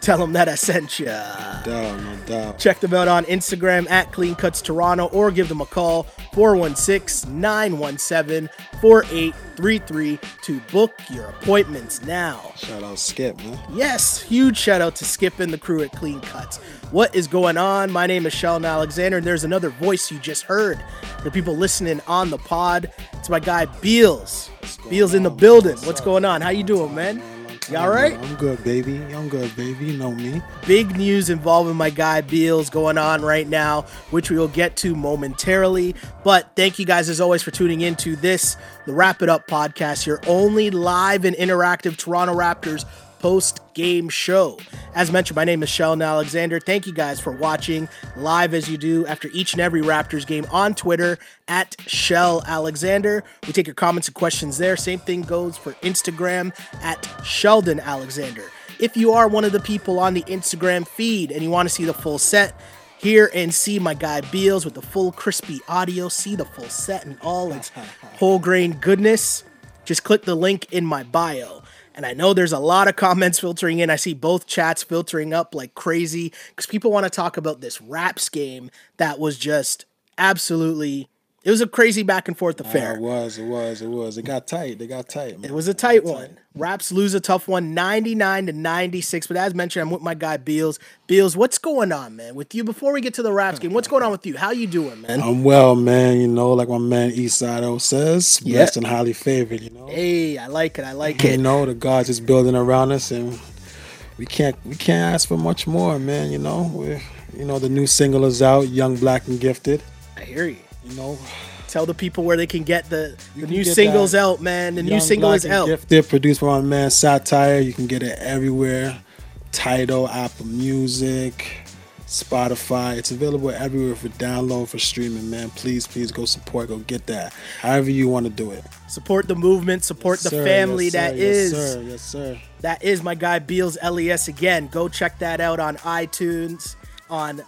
tell them that I sent ya. doubt, no doubt. Check them out on Instagram at Clean Cuts Toronto or give them a call 416 917 4833 to book your appointments now. Shout out Skip, man. Yes, huge shout out to Skip and the crew at Clean Cuts. What is going on? My name is Sheldon Alexander, and there's another voice you just heard. The people listening on the pod. It's my guy Beals. Beals in the building. What's going on? How you doing, man? You all right? I'm good, baby. I'm good, baby. You know me. big news involving my guy Beals going on right now, which we will get to momentarily. But thank you guys as always for tuning in to this, the Wrap It Up podcast, your only live and interactive Toronto Raptors post game show. As mentioned, my name is Sheldon Alexander. Thank you guys for watching live as you do after each and every Raptors game on Twitter at Shell Alexander. We take your comments and questions there. Same thing goes for Instagram at Sheldon Alexander. If you are one of the people on the Instagram feed and you want to see the full set, hear and see my guy Beals with the full crispy audio, see the full set and all its whole grain goodness, just click the link in my bio. And I know there's a lot of comments filtering in. I see both chats filtering up like crazy because people want to talk about this Raps game that was just absolutely. It was a crazy back and forth Yeah, affair. it was, it was, it was. It got tight. They got tight, man. It was a tight one. Raps lose a tough one, 99 to 96. But as mentioned, I'm with my guy Beals. Beals, what's going on, man? With you before we get to the Raps game, what's going on with you? How you doing, man? I'm well, man. You know, like my man Eastside says, Yeah. blessed and highly favored. You know, Hey, I like it. I like you it. You know the gods is building around us, and we can't we can't ask for much more, man. You know, we're you know the new single is out, Young Black and Gifted. I hear you. You know, Tell the people where they can get the, the can new get singles out, man. The new Young single Black is and out. Gifted, produced by my man Satire. You can get it everywhere. Tidal, Apple Music, Spotify. It's available everywhere for download for streaming, man. Please, please go support. Go get that. However you want to do it. Support the movement, support the Sir, family yes, that sir, is. Yes, sir. Yes, sir. That is my guy Beals LES again. Go check that out on iTunes, on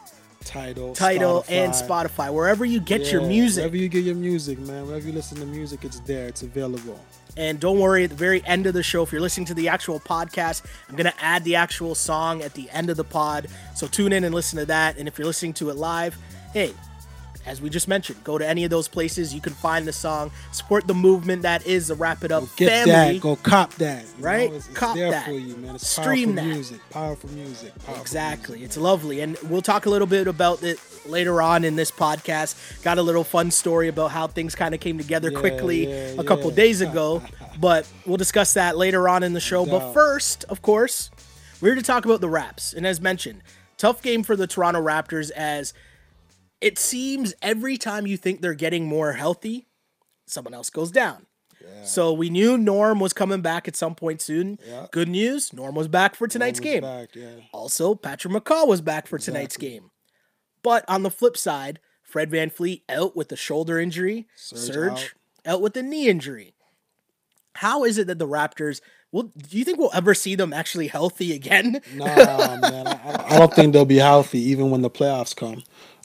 Tidal, Tidal, and Spotify. Wherever you get your music. Wherever you get your music, man. Wherever you listen to music, it's there. It's available. And don't worry, at the very end of the show, if you're listening to the actual podcast, I'm going to add the actual song at the end of the pod. So tune in and listen to that. And if you're listening to it live, hey, as we just mentioned, go to any of those places. You can find the song. Support the movement that is the Wrap It Up Get family. that. Go cop that. Right? know? It's, it's Cop that. for you, man. It's Stream powerful that. music. Powerful music. Powerful Exactly. music. It's lovely. And we'll talk a little bit about it later on in this podcast. Got a little fun story about how things kind of came together Yeah, quickly yeah, a couple yeah. days ago. but we'll discuss that later on in the show. But first, of course, we're here to talk about the Raps. And as mentioned, tough game for the Toronto Raptors as it seems every time you think they're getting more healthy, someone else goes down. So we knew Norm was coming back at some point soon. Yeah. Good news, Norm was back for tonight's game. back, yeah. Also, Patrick McCaw was back for tonight's game. But on the flip side, Fred VanVleet out with the shoulder injury, Serge, out. out. with the knee injury. How is it that the Raptors will do you think we'll ever see them actually healthy again? Nah, man. I- I don't think they'll be healthy even when the playoffs come.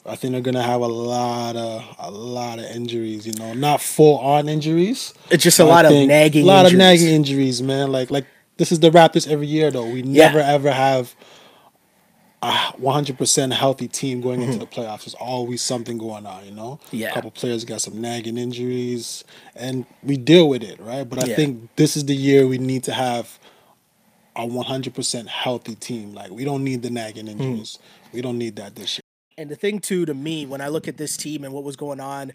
I think they're gonna have a lot of a lot of injuries. You know, not full on injuries. It's just a I lot of nagging A lot injuries. of nagging injuries, man. Like like this is the Raptors every year though. We Yeah. never ever have a 100% healthy team going into the playoffs. There's always something going on, you know? Yeah. A couple players got some nagging injuries and we deal with it, right? But I Yeah. think this is the year we need to have a 100% healthy team. Like we don't need the nagging Hmm. injuries. We don't need that this year. And the thing too to me, when I look at this team and what was going on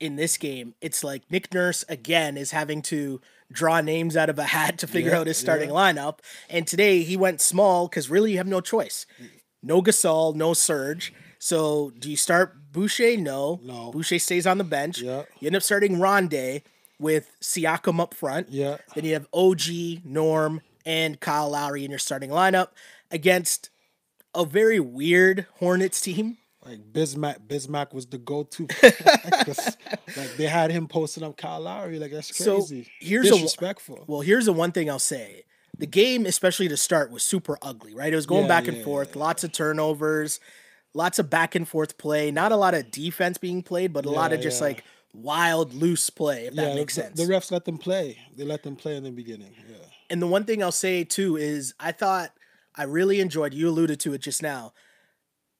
in this game, it's like Nick Nurse again is having to draw names out of a hat to figure Yeah, out his starting yeah. lineup. And today he went small because really you have no choice. No Gasol, no Serge. So do you start Boucher? No. No. Boucher stays on the bench. Yeah. You end up starting Rondae with Siakam up front. Yeah. Then you have OG, Norm, and Kyle Lowry in your starting lineup against a very weird Hornets team Like Bismack, Bismack was the go-to. like they had him posting up Kyle Lowry. Like that's So, crazy. here's a- disrespectful. Well, here's the one thing I'll say. The game, especially to start, was super ugly, right? It was going Yeah, back and yeah, forth, lots of turnovers, lots of back and forth play, not a lot of defense being played, but a lot of just yeah. like wild, loose play, if that makes the, sense. the refs let them play. They let them play in the beginning. Yeah. And the one thing I'll say too is I thought I really enjoyed, you alluded to it just now.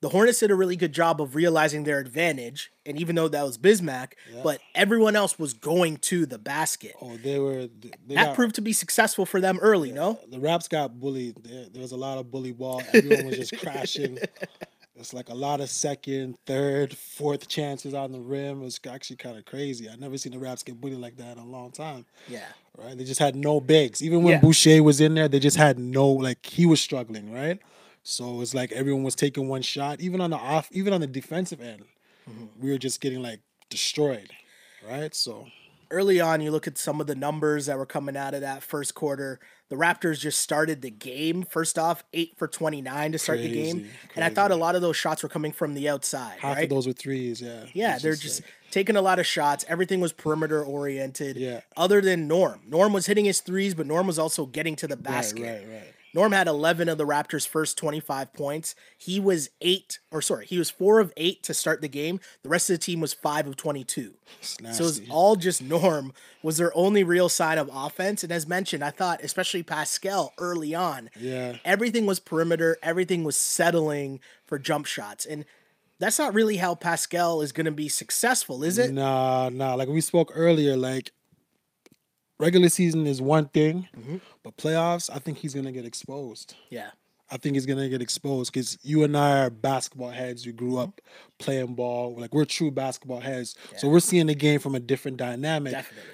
The Hornets did a really good job of realizing their advantage. And even though that was Bismack, but everyone else was going to the basket. Oh, they were. They that got, proved to be successful for them early, no? the Raps got bullied. There, there was a lot of bully ball. Everyone was just crashing. It's like a lot of second, third, fourth chances on the rim. It was actually kind of crazy. I never seen the Raps get bullied like that in a long time. Yeah. Right? They just had no bigs. Even when Yeah. Boucher was in there, they just had no like he was struggling, right? So it's like everyone was taking one shot. Even on the off, even on the defensive end, mm-hmm. we were just getting like destroyed, right? So early on, you look at some of the numbers that were coming out of that first quarter. The Raptors just started the game. First off, eight for 29 to start the game. Crazy, And I thought a lot of those shots were coming from the outside, half right? of those were threes. Yeah. yeah, they're just like- taking a lot of shots. Everything was perimeter oriented. Yeah. Other than Norm. Norm was hitting his threes, but Norm was also getting to the basket. right, right, right. Norm had 11 of the Raptors' first 25 points. He was eight, or sorry, he was four of eight to start the game. The rest of the team was five of 22. It's So it's nasty. all just Norm was their only real sign of offense. And as mentioned, I thought, especially Pascal early on, Yeah. everything was perimeter, everything was settling for jump shots. And that's not really how Pascal is going to be successful, is it? Nah, nah. Like we spoke earlier, like regular season is one thing, Mm-hmm. but playoffs, I think he's gonna get exposed. Yeah. I think he's gonna get exposed because you and I are basketball heads. We grew Mm-hmm. up playing ball. Like we're true basketball heads. So we're seeing the game from a different dynamic. Definitely.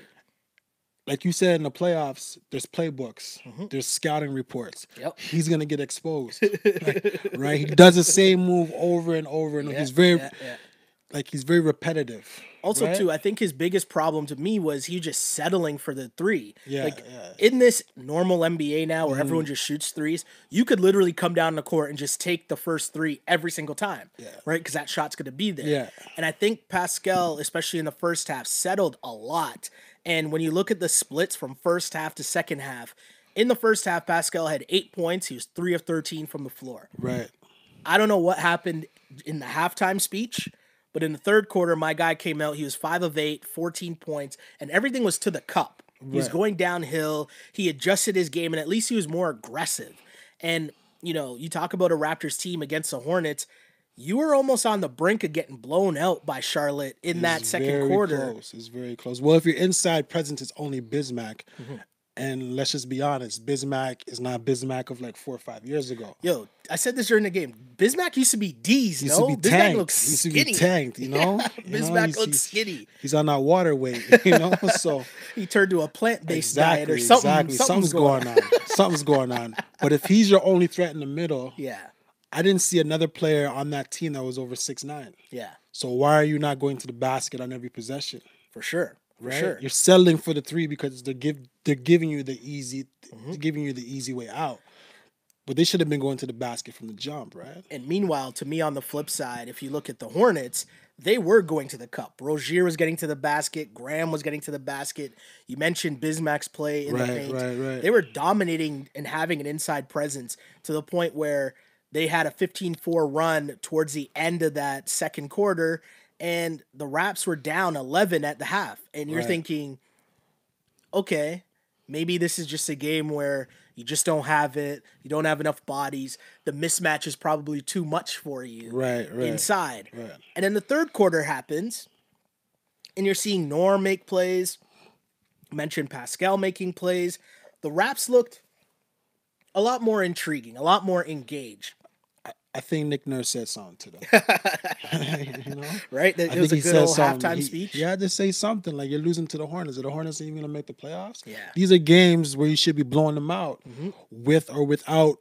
Like you said in the playoffs, there's playbooks, there's scouting reports. Mm-hmm. Yep. He's gonna get exposed, Like, right? He does the same move over and over, and he's very Yeah, yeah. Like he's very repetitive. Also, right? too, I think his biggest problem to me was he just settling for the three. Yeah, like yeah. Mm-hmm. in this normal NBA now, where everyone just shoots threes, you could literally come down the court and just take the first three every single time, Yeah. right? Because that shot's going to be there. Yeah. And I think Pascal, especially in the first half, settled a lot. And when you look at the splits from first half to second half, in the first half, Pascal had eight points. He was three of thirteen from the floor. Right. I don't know what happened in the halftime speech, but in the third quarter, my guy came out. He was five of eight, 14 points, and everything was to the cup. He was Right. going downhill. He adjusted his game, and at least he was more aggressive. And, you know, you talk about a Raptors team against the Hornets. You were almost on the brink of getting blown out by Charlotte in that It's second very quarter. Close. It's very close. Well, if your inside presence is only Bismack, Mm-hmm. And let's just be honest, Bismack is not Bismack of like four or five years ago. Yo, I said this during the game. Bismack used to be D's, used no? to be Bismack tanked. looks He used to be tanked, you know? You know, Bismack he's- looks he's- skinny. He's on that water weight, you know? So He turned to a plant-based diet or something. exactly. Something's, Something's going on. Something's going on. But if he's your only threat in the middle, Yeah, I didn't see another player on that team that was over six nine. yeah, So why are you not going to the basket on every possession? for sure, for right? sure. You're settling for the three because they're give they're giving you the easy Mm-hmm. giving you the easy way out. But they should have been going to the basket from the jump, right? And meanwhile, to me on the flip side, if you look at the Hornets, they were going to the cup. Rozier was getting to the basket. Graham was getting to the basket. You mentioned Bismack's play in Right, the paint. right, right. They were dominating and having an inside presence to the point where they had a 15-4 run towards the end of that second quarter, and the Raps were down 11 at the half. And you're Right. thinking, okay, maybe this is just a game where you just don't have it. You don't have enough bodies. The mismatch is probably too much for you Right, right. inside. Right. And then the third quarter happens, and you're seeing Norm make plays. Mentioned Pascal making plays. The Raps looked a lot more intriguing, a lot more engaged. I think Nick Nurse said something to them. you know? Right? That- It was a good old something. halftime He- speech. Had to say something like you're losing to the Hornets. Are the Hornets even gonna make the playoffs? Yeah. Mm-hmm. These are games where you should be blowing them out with or without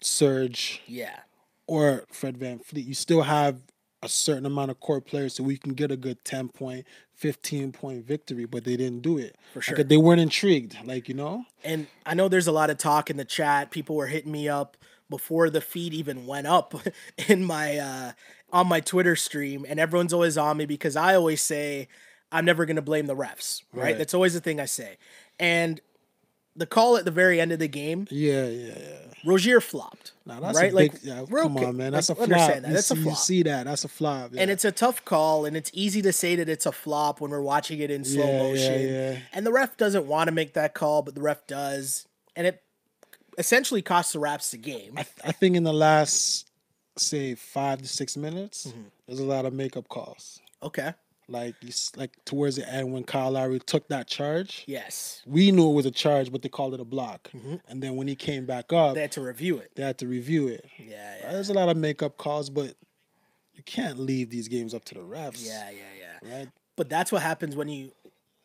Serge Yeah. or Fred VanVleet. You still have a certain amount of core players so we can get a good 10 point, 15 point victory, but they didn't do it. For Like, sure. they weren't intrigued. Like, you know? And I know there's a lot of talk in the chat. People were hitting me up before the feed even went up in my uh, on my Twitter stream, and everyone's always on me because I always say I'm never going to blame the refs. Right? Right. That's always the thing I say. And the call at the very end of the game, Yeah, yeah, yeah. Rozier flopped. Nah, that's right? a big. like, yeah, come okay. on, man. Like, That's a flop. that. You That's a see- flop. You see that? That's a flop. Yeah. And it's a tough call, and it's easy to say that it's a flop when we're watching it in slow Yeah, motion. And the ref doesn't want to make that call, but the ref does. And it essentially cost the Raps the game. I, I think in the last say five to six minutes, Mm-hmm. there's a lot of makeup calls. Okay. Like you, like towards the end when Kyle Lowry took that charge, Yes. we knew it was a charge, but they called it a block. Mm-hmm. And then when he came back up, They had to review it. they had to review it. Yeah, yeah. There's a lot of makeup calls, but you can't leave these games up to the refs. Yeah, yeah, yeah. Right? But that's what happens when you,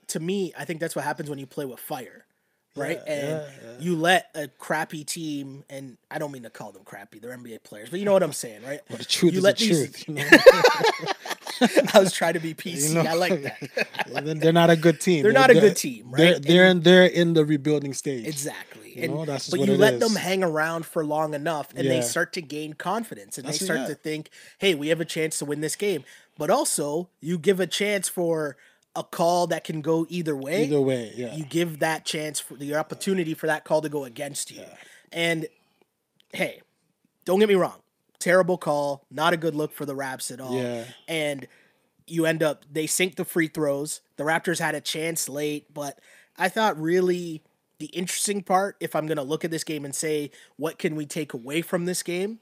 to me, I think that's what happens when you play with fire, right? Yeah, and yeah, yeah. you let a crappy team, and I don't mean to call them crappy, they're NBA players, but you know what I'm saying, right? But the truth you is let the these- truth. You know? I was trying to be PC. You know? I like that. They're- they're not a good team. They're not a good team, They're right? they're in, they're in the rebuilding stage. Exactly. You and, know, that's but you let is. them hang around for long enough and they start to gain confidence and That's they start to think, hey, we have a chance to win this game. But also, you give a chance for a call that can go either way. Either way, yeah. You give that chance for the opportunity for that call to go against you. Yeah. And hey, don't get me wrong. Terrible call, not a good look for the Raps at all. Yeah. And you end up they sink the free throws. The Raptors had a chance late, but I thought really the interesting part, if I'm gonna look at this game and say what can we take away from this game,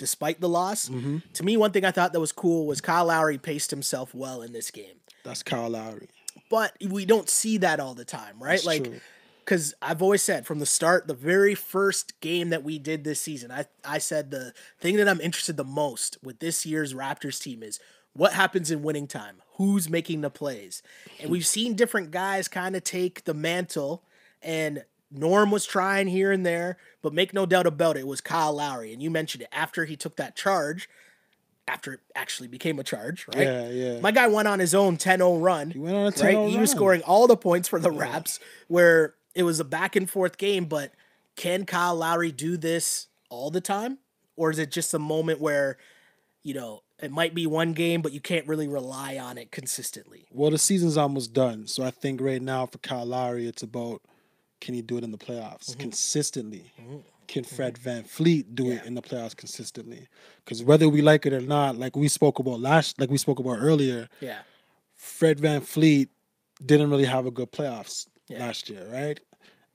despite the loss, Mm-hmm. to me one thing I thought that was cool was Kyle Lowry paced himself well in this game. That's Kyle Lowry. But we don't see that all the time, right? That's like true. because I've always said from the start, the very first game that we did this season, I, I said the thing that I'm interested the most with this year's Raptors team is what happens in winning time? Who's making the plays? And we've seen different guys kind of take the mantle, and Norm was trying here and there, but make no doubt about it, it was Kyle Lowry. And you mentioned it after he took that charge, after it actually became a charge, right? Yeah, yeah. My guy went on his own 10 0 run. He went on a 10-0 He was scoring all the points for the Raps, where it was a back and forth game. But can Kyle Lowry do this all the time? Or is it just a moment where, you know, it might be one game, but you can't really rely on it consistently? Well, the season's almost done, so I think right now for Kyle Lowry, it's about can he do it in the playoffs Mm-hmm. consistently? Can Fred VanVleet do it in the playoffs consistently? Because whether we like it or not, like we spoke about last, like we spoke about earlier, Yeah. Fred VanVleet didn't really have a good playoffs Yeah. last year, right?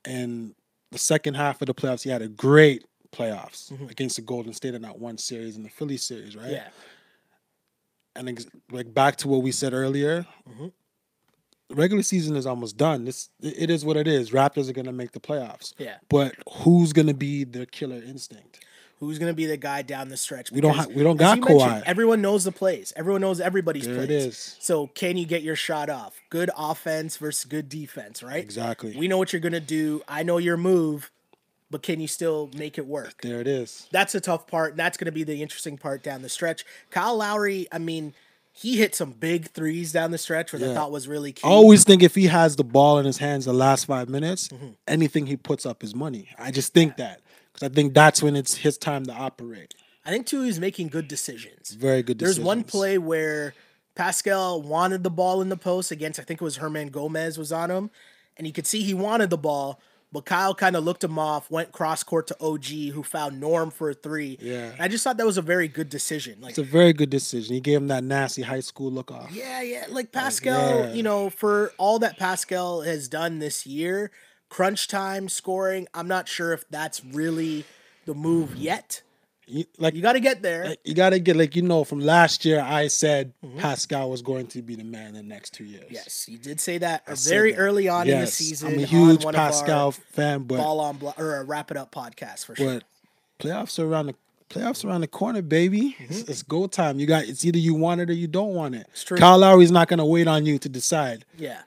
And the second half of the playoffs, he had a great playoffs against the Golden State in that one series and the Philly series, right? Mm-hmm. Yeah. and ex- like back to what we said earlier, Mm-hmm. The regular season is almost done. This it is what it is. Raptors are gonna make the playoffs. Yeah. But who's gonna be their killer instinct? Who's going to be the guy down the stretch? We don't Because, ha- we don't got Kawhi. Everyone knows the plays. Everyone knows everybody's There plays. it is. So can you get your shot off? Good offense versus good defense, right? Exactly. We know what you're going to do. I know your move, but can you still make it work? There it is. That's the tough part. That's going to be the interesting part down the stretch. Kyle Lowry, I mean, he hit some big threes down the stretch, which I thought was really key. I always think if he has the ball in his hands the last five minutes, Mm-hmm. anything he puts up is money. I just think that because I think that's when it's his time to operate. I think too he's making good decisions. Very good. There's one play where Pascal wanted the ball in the post against I think it was Hernangomez was on him, and you could see he wanted the ball, but Kyle kind of looked him off, went cross court to OG, who found Norm for a three. Yeah. And I just thought that was a very good decision. Like It's a very good decision. He gave him that nasty high school look off. Yeah, yeah. Like Pascal, yeah. you know, for all that Pascal has done this year, crunch time scoring, I'm not sure if that's really the move yet. You- like You got to get there. Like, you gotta get like you know from last year I said Mm-hmm. Pascal was going to be the man in the next two years. yes, you did say that said very that. early on in the season. I'm a huge Pascal fan, but ball on blo- or a wrap it up podcast for sure. but playoffs are around the playoffs around the corner, baby. It's, Mm-hmm. it's go time. You got it's either you want it or you don't want it. It's true. Kyle Lowry's not gonna wait on you to decide. Yeah,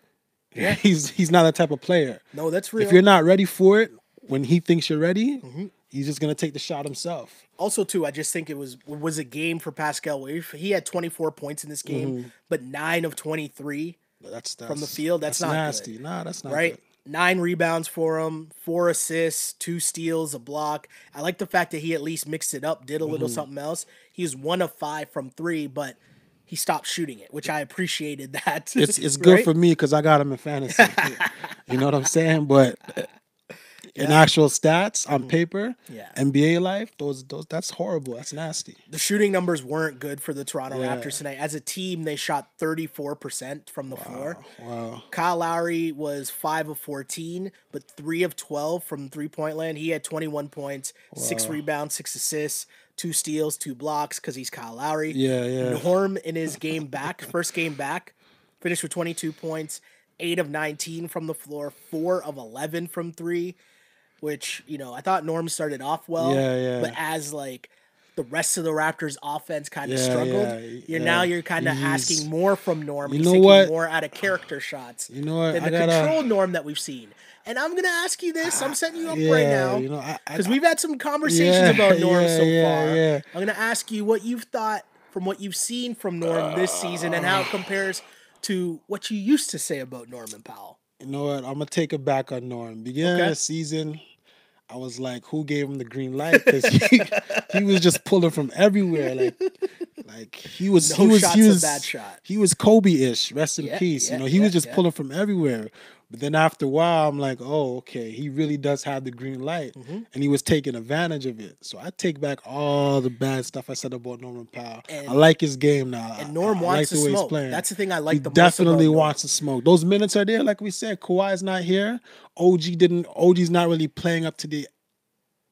He's he's not that type of player. no, that's real. If you're not ready for it, when he thinks you're ready, Mm-hmm. He's just gonna take the shot himself. also too, I just think it was was a game for Pascal. where he- had 24 points in this game, Mm-hmm. but nine of 23 That's, that's from the field. That's, not nasty. good. Nah, that's not right? good. nine rebounds for him, four assists, two steals, a block. I like the fact that he at least mixed it up, did a little something else. He was one of five from three, but he stopped shooting it, which I appreciated that. It's it's good right? for me because I got him in fantasy. you know what I'm saying? But in actual stats on paper, Mm-hmm. Yeah. NBA life, those those that's horrible. That's nasty. the shooting numbers weren't good for the Toronto Yeah. Raptors tonight. As a team, they shot 34% from the floor. Wow. Kyle Lowry was 5 of 14, but 3 of 12 from three point land. He had 21 points, 6 rebounds, 6 assists, 2 steals, 2 blocks because he's Kyle Lowry. Yeah, yeah. Norm in his game back, first game back, finished with 22 points, 8 of 19 from the floor, 4 of 11 from 3, which, you know, I thought Norm started off well. Yeah, yeah. But as like the rest of the Raptors offense kind of Yeah, struggled, yeah, you're yeah. now you're kind of asking more from Norm. You He's know what? more out of character shots You know what? than the gotta- control Norm that we've seen. And I'm gonna ask you this. I'm setting you up right now you know, because we've had some conversations about Norm so far. yeah. I'm gonna ask you what you've thought from what you've seen from Norm this season and how it compares to what you used to say about Norman Powell. You know what? I'm gonna take it back on Norm. Beginning Okay. of the season, I was like, "Who gave him the green light?" Because he, he was just pulling from everywhere. Like, like he was, No he was, he a was, bad shot. he was Kobe-ish. Rest in Yeah, peace. yeah, you know, he yeah, was just pulling from everywhere. But then after a while, I'm like, "Oh, okay. He really does have the green light," Mm-hmm. and he was taking advantage of it. So I take back all the bad stuff I said about Norman Powell. I like his game now. And I- Norm I wants like to the way he's smoke. That's the thing I like He the definitely wants to smoke. Those minutes are there, like we said. Kawhi's not here. OG didn't. OG's not really playing up to the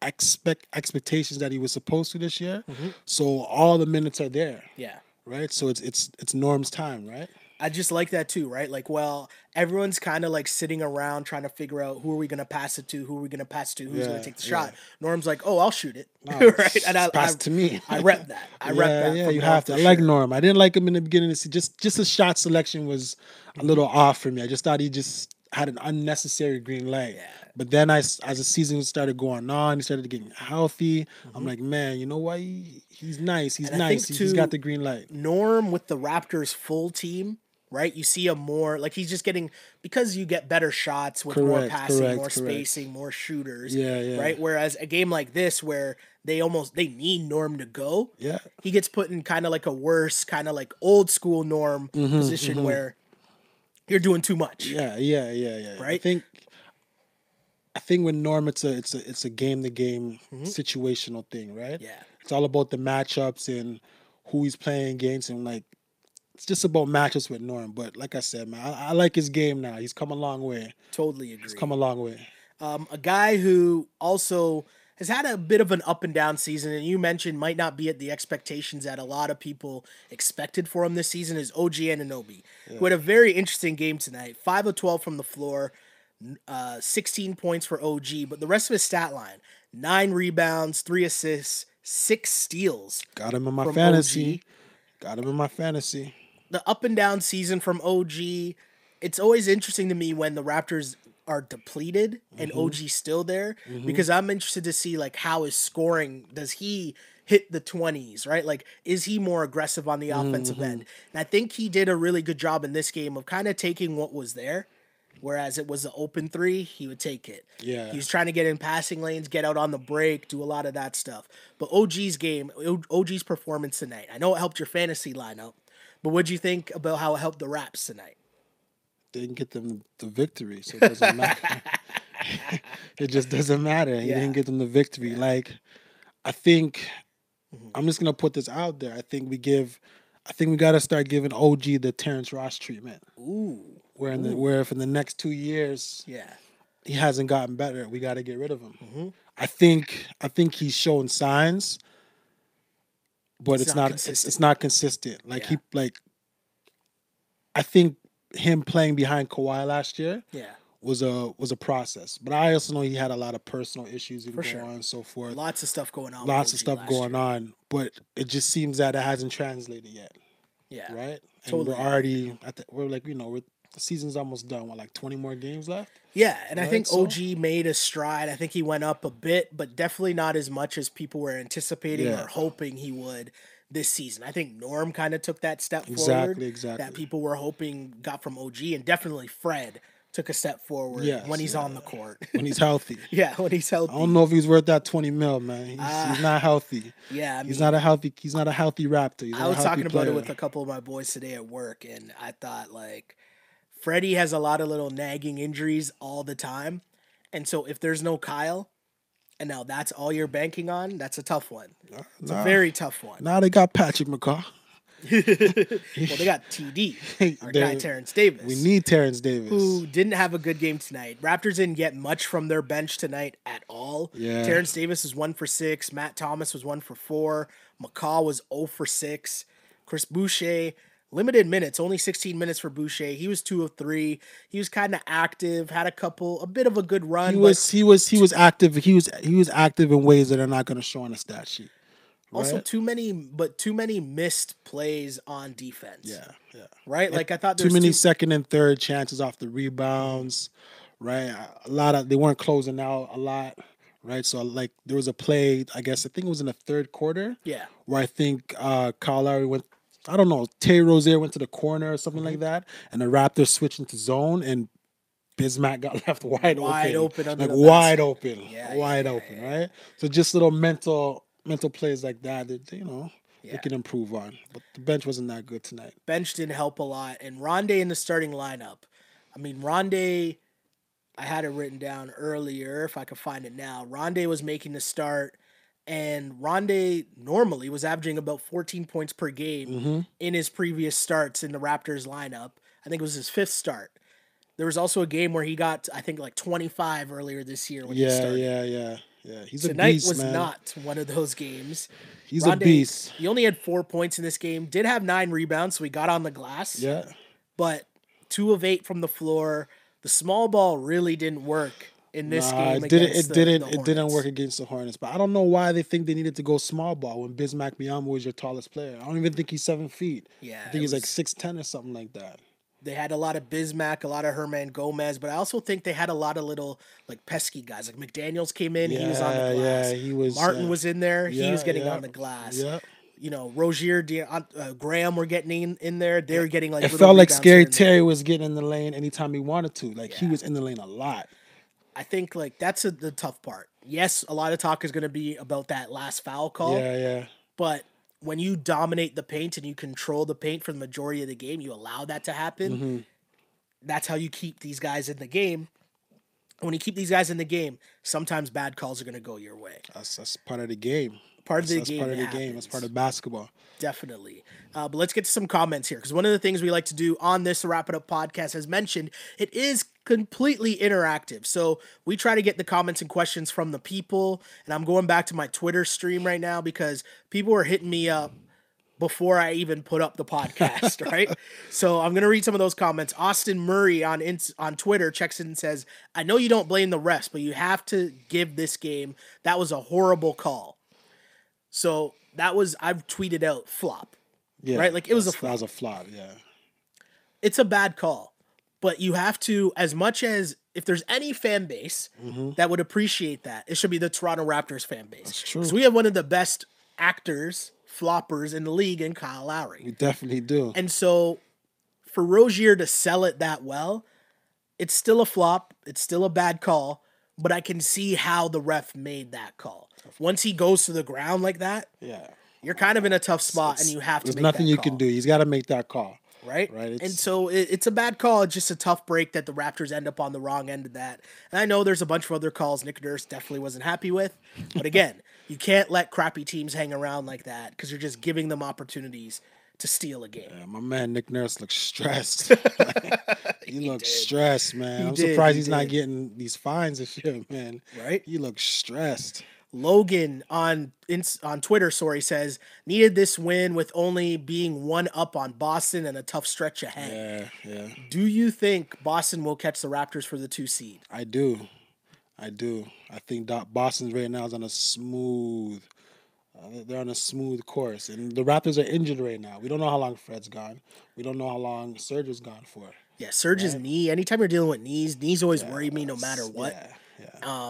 expect expectations that he was supposed to this year. Mm-hmm. So all the minutes are there, Yeah. right? So it's it's it's Norm's time, right? I just like that too, right? Like, well, everyone's kind of like sitting around trying to figure out who are we going to pass it to, who are we going to pass to, who's going to take the yeah. shot. Norm's like, oh, I'll shoot it, No, right? And I, pass I, to me. I rep that. I rep yeah, that. yeah, you Norm have to. I like sure. Norm. I didn't like him in the beginning. Se- just just his shot selection was a little off for me. I just thought he just had an unnecessary green light. Yeah. But then I, as the season started going on, he started getting healthy. I'm like, man, you know what? He, he's nice. He's Mm-hmm. Nice. He's, he's too- got the green light. Norm with the Raptors full team, right? You see him more like he's just getting because you get better shots with more passing, correct, more correct. spacing, more shooters. Yeah, yeah. Right. Whereas a game like this where they almost they need Norm to go, Yeah. he gets put in kind of like a worse, kind of like old school Norm position where you're doing too much. Mm-hmm, Yeah, yeah, yeah, Right. I think I think with Norm it's a it's a it's a game to game Mm-hmm. situational thing, right? Yeah. It's all about the matchups and who he's playing against and like it's just about matchups with Norm. But like I said, man, I, I like his game now. He's come a long way. Totally agree. He's come a long way. Um, a guy who also has had a bit of an up and down season, and you mentioned might not be at the expectations that a lot of people expected for him this season is OG Anunoby, who had a very interesting game tonight. Five of twelve from the floor, uh, sixteen points for OG, but the rest of his stat line: nine rebounds, three assists, six steals. Got him in my fantasy. Got him in my fantasy. The up and down season from OG, it's always interesting to me when the Raptors are depleted and Mm-hmm. OG's still there because I'm interested to see like how his scoring does he hit the 20s, right? Like is he more aggressive on the Mm-hmm, offensive end? And I think he did a really good job in this game of kind of taking what was there. Whereas it was an open three, he would take it. Yeah. He was trying to get in passing lanes, get out on the break, do a lot of that stuff. But OG's game, OG's performance tonight, I know it helped your fantasy lineup, but what'd you think about how it helped the Raps tonight? Didn't get them the victory, so it doesn't matter. it just doesn't matter. He Yeah. didn't get them the victory. Like, I think Mm-hmm. I'm just gonna put this out there. I think we give, I think we gotta start giving OG the Terrence Ross treatment. Ooh, Where in the where if in the next two years yeah. he hasn't gotten better, we gotta get rid of him. Mm-hmm. I think I think he's showing signs, but It's it's, not it's, it's not consistent. Like Yeah. he like, I think him playing behind Kawhi last year Yeah. was a was a process. But I also know he had a lot of personal issues and going sure. on and so forth. Lots of stuff going on. Lots of stuff going year. on, but it just seems that it hasn't translated yet, Yeah. right? And Totally. we're already at the, we're like you know we're, the season's almost done. What like twenty more games left? Yeah, and I Right, think so- OG made a stride. I think he went up a bit, but definitely not as much as people were anticipating Yeah. or hoping he would this season. I think Norm kind of took that step forward Exactly, exactly. that people were hoping got from OG, and definitely Fred took a step forward Yes, when he's yeah. on the court. when he's healthy. yeah, when he's healthy. I don't know if he's worth that twenty mil, man. He's, Ah. he's not healthy. yeah, I mean, He's not a healthy. He's not a healthy Raptor. Not was talking about it with a couple of my boys today at work, and I thought like Freddie has a lot of little nagging injuries all the time, and so if there's no Kyle, and now that's all you're banking on, that's a tough one. It's Nah. a very tough one. Now they got Patrick McCaw. well, they got TD, our guy Terrence Davis. We need Terrence Davis. who didn't have a good game tonight. Raptors didn't get much from their bench tonight at all. Yeah. Terrence Davis was one for six. Matt Thomas was one for four. McCaw was 0 for six. Chris Boucher, limited minutes, only 16 minutes for Boucher. He was two of three. He was kind of active, had a couple, a bit of a good run. He was he was he was active. He was he was active in ways that are not going to show on the stat sheet. also too many, but too many missed plays on defense. Yeah, yeah. Right? Like I thought Too many too- second and third chances off the rebounds, right? A lot of they weren't closing out a lot, right? So like there was a play, I guess I think it was in the third quarter, Yeah. where I think uh Kyle Lowry went. I don't know. Terry Rozier went to the corner or something Mm-hmm. like that, and the Raptors switched into zone, and Bismack got left wide, Wide open, open like wide basket. open, Yeah, wide yeah, open, right? So just little mental mental plays like that that you know Yeah. they can improve on. But the bench wasn't that good tonight. bench didn't help a lot. And Rondae in the starting lineup. I mean, Rondae, I had it written down earlier if I could find it now. Rondae was making the start, and Rondae normally was averaging about 14 points per game Mm-hmm. in his previous starts in the Raptors lineup. I think it was his fifth start. There was also a game where he got, I think, like 25 earlier this year when he Yeah, started. yeah, yeah, yeah. He's Tonight a beast, was man. not one of those games. He's a Rondae- beast. He only had four points in this game. Did have nine rebounds, so he got on the glass Yeah, but two of eight from the floor. The small ball really didn't work in this Nah, game. it didn't. It the- didn't. the it didn't work against the Hornets. But I don't know why they think they needed to go small ball when Bismack Biyombo was your tallest player. I don't even think he's seven feet. Yeah, I think he's like six ten or something like that. They had a lot of Bismack, a lot of Hernangomez, but I also think they had a lot of little like pesky guys. Like McDaniels came in, he was on the Yeah, glass. yeah, he was, Martin yeah. was in there, he was getting yeah, on the glass. Yeah. You know, Rozier, De- uh, Graham were getting in, in there. They were getting like. It felt like Scary here and there. Terry was getting in the lane anytime he wanted to. Like he was in the lane a lot. I think like that's a, the tough part. Yes, a lot of talk is going to be about that last foul call. Yeah, yeah. But when you dominate the paint and you control the paint for the majority of the game, you allow that to happen. Mm-hmm. That's how you keep these guys in the game. When you keep these guys in the game, sometimes bad calls are going to go your way. That's that's part of the game. Part of the that's game. part of the game. That's part of basketball. Definitely. Uh, but let's get to some comments here because one of the things we like to do on this Wrap It Up podcast, as mentioned, it is completely interactive. So we try to get the comments and questions from the people. And I'm going back to my Twitter stream right now because people are hitting me up before I even put up the podcast, right? So I'm gonna read some of those comments. Austin Murray on on Twitter checks in and says, "I know you don't blame the refs, but you have to give this game. That was a horrible call." So that was I've tweeted out flop. Yeah, Right, like, it was a that's- that was a flop. Yeah, It's a bad call, but you have to as much as if there's any fan base mm-hmm. that would appreciate that, it should be the Toronto Raptors fan base. Because we have one of the best actors, floppers in the league in Kyle Lowry. we definitely do. And so for Rozier to sell it that well, it's still a flop. It's still a bad call, but I can see how the ref made that call. Once he goes to the ground like that, yeah, you're kind of in a tough spot and you have to there's nothing you call, can do. He's got to make that call. Right? Right, And so it, it's a bad call. It's just a tough break that the Raptors end up on the wrong end of that. And I know there's a bunch of other calls Nick Nurse definitely wasn't happy with. But again, you can't let crappy teams hang around like that because you're just giving them opportunities to steal a game. Yeah, my man Nick Nurse looks stressed. he, looks stressed, man. He I'm did, surprised he he's not getting these fines and shit, man. Right? He looks stressed. Logan on on Twitter, sorry, says needed this win with only being one up on Boston and a tough stretch ahead. Yeah, yeah. Do you think Boston will catch the Raptors for the two seed? I do. I do. I think Doc Boston's right now is on a smooth. Uh, they're on a smooth course, and the Raptors are injured right now. We don't know how long Fred's gone. We don't know how long Serge is gone for. Yeah, Serge's knee. Anytime you're dealing with knees, knees always worry me no matter what. Yeah, yeah.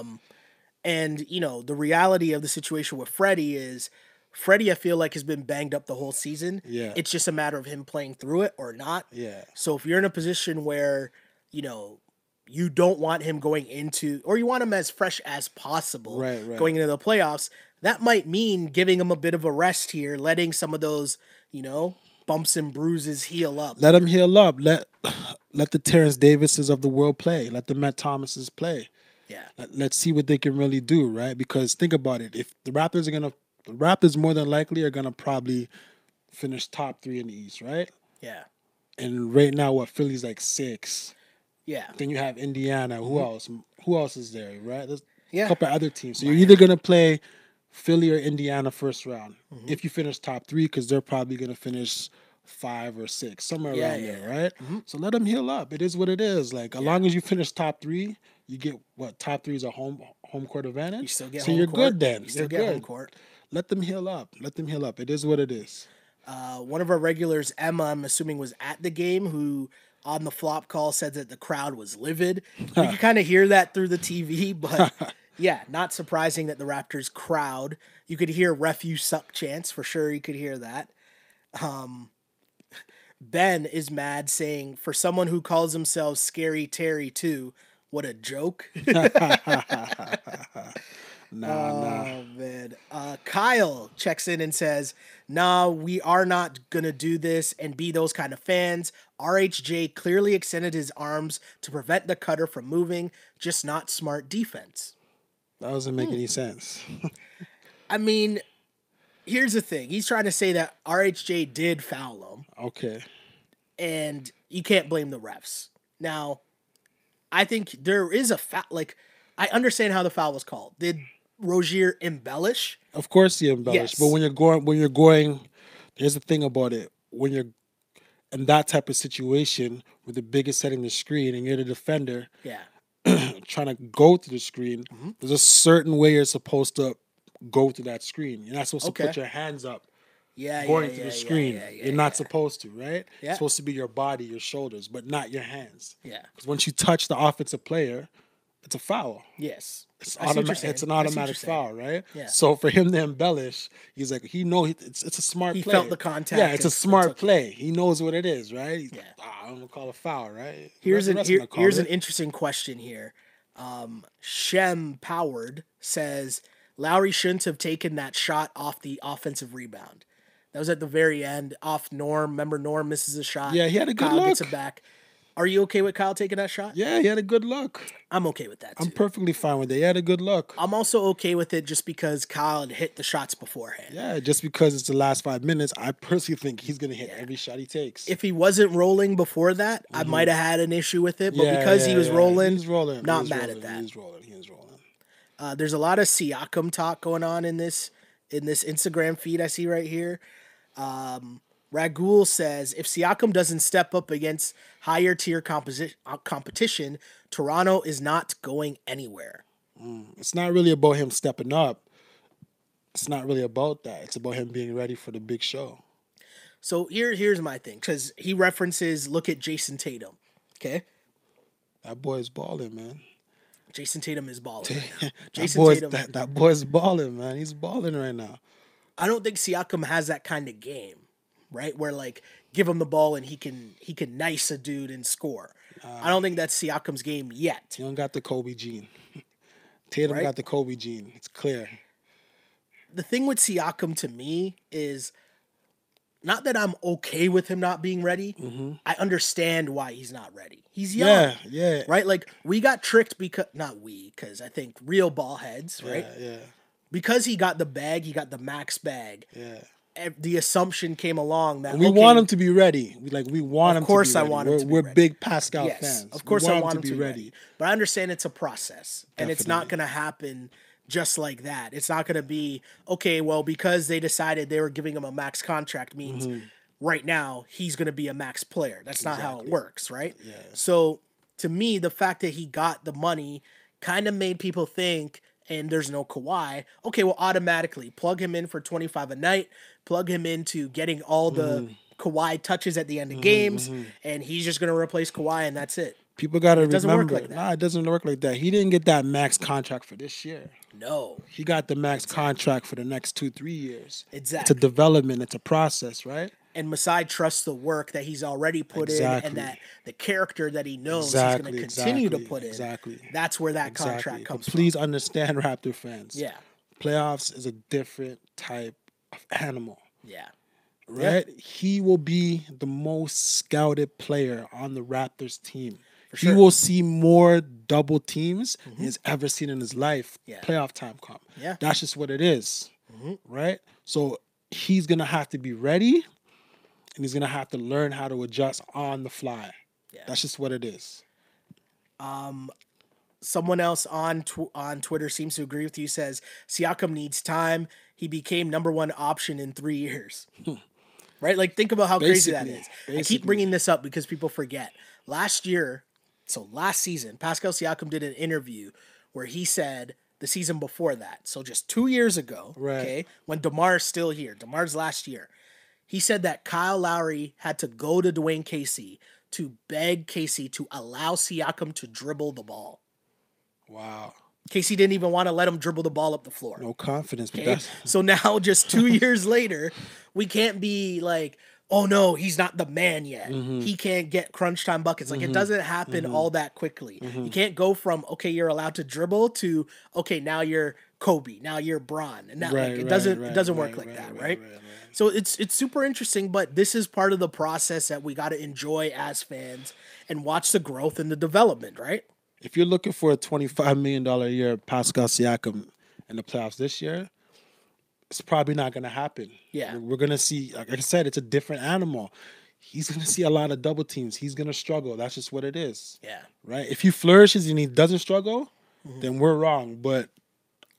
And you know the reality of the situation with Freddie is. Freddie, I feel like has been banged up the whole season. Yeah. It's just a matter of him playing through it or not. yeah. So if you're in a position where, you know, you don't want him going into, or you want him as fresh as possible Right, right. going into the playoffs. That might mean giving him a bit of a rest here, letting some of those, you know, bumps and bruises heal up. Let him heal up. Let let the Terrence Davises of the world play. Let the Matt Thomases play. Yeah. Let, let's see what they can really do, right? Because think about it. If the Raptors are gonna, the Raptors more than likely are gonna probably finish top three in the East, right? Yeah. And right now, what Philly's like six. Yeah. Then you have Indiana. Who else? Who else is there? Right? There's Mm-hmm. Yeah. a couple other teams. So you're either gonna play Philly or Indiana first round Mm-hmm. if you finish top three, because they're probably gonna finish five or six, somewhere Yeah, around yeah, there, yeah. right? So let them heal up. It is what it is. Like as long as you finish top three, you get what top three is a home home court advantage. You still get so you're court. good then. You still you're get good. home court. Let them heal up. Let them heal up. It is what it is. Uh, one of our regulars, Emma, I'm assuming was at the game, who on the flop call said that the crowd was livid. You can kind of hear that through the TV, but yeah, not surprising that the Raptors crowd. You could hear refuse suck" chants for sure. You could hear that. Um, ben is mad, saying, "For someone who calls himself Scary Terry too, what a joke." Nah, nah. Oh man. Uh, Kyle checks in and says, "Nah, we are not gonna do this and be those kind of fans." RHJ clearly extended his arms to prevent the cutter from moving. Just not smart defense. That doesn't make any sense. I mean, here's the thing: he's trying to say that RHJ did foul him, okay. and you can't blame the refs. Now, I think there is a foul. Like, I understand how the foul was called. Did Rozier embellish? Of course he embellish, Yes. but when you're going when you're going there's the thing about it. When you're in that type of situation with the biggest setting the screen and you're the defender Yeah. trying to go to the screen, Mm-hmm. there's a certain way you're supposed to go to that screen. You're not supposed to put your hands up Yeah, going yeah, to yeah, the screen. You're not supposed to, right? Yeah. It's supposed to be your body, your shoulders, but not your hands. Yeah. Because once you touch the offensive player, it's a foul. Yes. It's, I see what you're automa- saying. it's an I see what automatic foul, right? Yeah. So for him to embellish, he's like, he know it's it's a smart He play. felt the contact Yeah, it's a smart and took it. play. He knows what it is, right? He's Yeah. like, ah, I'm gonna call a foul, right? Here's an here, here's it. an interesting question here. Um, Shem Powered says Lowry shouldn't have taken that shot off the offensive rebound. That was at the very end, off Norm. Remember, Norm misses a shot. Yeah, he had a good Kyle gets it back. Are you okay with Kyle taking that shot? Yeah, he had a good look. I'm okay with that too. I'm perfectly fine with it. He had a good look. I'm also okay with it just because Kyle had hit the shots beforehand. Yeah, just because it's the last five minutes, I personally think he's gonna hit every shot he takes. If he wasn't rolling before that, I might have had an issue with it. But Mm-hmm. Yeah, because he was yeah. rolling, he's rolling. not he's mad rolling, at that. He's rolling. He's rolling. Uh, there's a lot of Siakam talk going on in this in this Instagram feed I see right here. Um, Ragul says if Siakam doesn't step up against higher tier composi- uh, competition, Toronto is not going anywhere. It's not really about him stepping up. It's not really about that. It's about him being ready for the big show. So here here's my thing because he references look at Jayson Tatum. Okay, That boy is balling, man. Jayson Tatum is balling. right now. That Jason boy's, Tatum. that, that boy's balling, man. He's balling right now. I don't think Siakam has that kind of game, right? Where like give him the ball and he can he can nice a dude and score. I don't think that's Siakam's game yet. He don't got the Kobe gene. Tatum Right? got the Kobe gene. It's clear. The thing with Siakam to me is not that I'm okay with him not being ready. Mm-hmm. I understand why he's not ready. He's young, Yeah, yeah. right? Like we got tricked because not we, because I think real ball heads, right? Yeah, yeah, Because he got the bag, he got the max bag. yeah. The assumption came along that We okay, want him to be ready. We like we want Of him. course to I ready. want him we're, to be We're ready. big Pascal Yes, fans. of course want I want him to be ready. But I understand it's a process, and it's not going to happen just like that. It's not going to be okay. Well, because they decided they were giving him a max contract means Mm-hmm. right now he's going to be a max player. That's not how it works, right? Yeah. So to me, the fact that he got the money kind of made people think. And there's no Kawhi. Okay, well, automatically plug him in for 25 a night. Plug him into getting all the Mm-hmm. Kawhi touches at the end of games, and he's just gonna replace Kawhi, and that's it. People got to doesn't work remember. like that. Nah, it doesn't work like that. He didn't get that max contract for this year. No, He got the max contract for the next two, three years. Exactly. It's a development. It's a process, right? and Masai trusts the work that he's already put in and that the character that he knows Exactly, he's going to continue exactly, to put in. exactly. That's where that Exactly. contract But comes please understand, Raptor fans. Yeah. Playoffs is a different type of animal. Yeah. right? He will be the most scouted player on the Raptors team. Sure. He will see more double teams than he's ever seen in his life. Yeah. Playoff time come. Yeah. That's just what it is, right? So he's gonna have to be ready, and he's gonna have to learn how to adjust on the fly. Yeah. That's just what it is. Um someone else on tw- on Twitter seems to agree with you. Says Siakam needs time. He became number one option in three years. right? Like think about how crazy that is. Basically. I keep bringing this up because people forget. Last year, so last season, Pascal Siakam did an interview where he said the season before that, so just two years ago, Right. okay, when Demar's still here, Demar's last year, he said that Kyle Lowry had to go to Dwane Casey to beg Casey to allow Siakam to dribble the ball. Wow. Casey didn't even want to let him dribble the ball up the floor. No confidence, but Okay? So now, just two years later, we can't be like, oh no, he's not the man yet. Mm-hmm. He can't get crunch time buckets. Like it doesn't happen all that quickly. Mm-hmm. You can't go from okay, you're allowed to dribble to okay, now you're Kobe, now you're Bron, and that Right, like it right, doesn't right, it doesn't work like that, right. So it's it's super interesting, but this is part of the process that we got to enjoy as fans and watch the growth and the development, right? if you're looking for a $25 million a year Pascal Siakam in the playoffs this year, it's probably not going to happen. Yeah. We're, going to see, like I said, it's a different animal. He's going to see a lot of double teams. He's going to struggle. That's just what it is. Yeah. Right? If he flourishes and he doesn't struggle, Mm-hmm. then we're wrong. But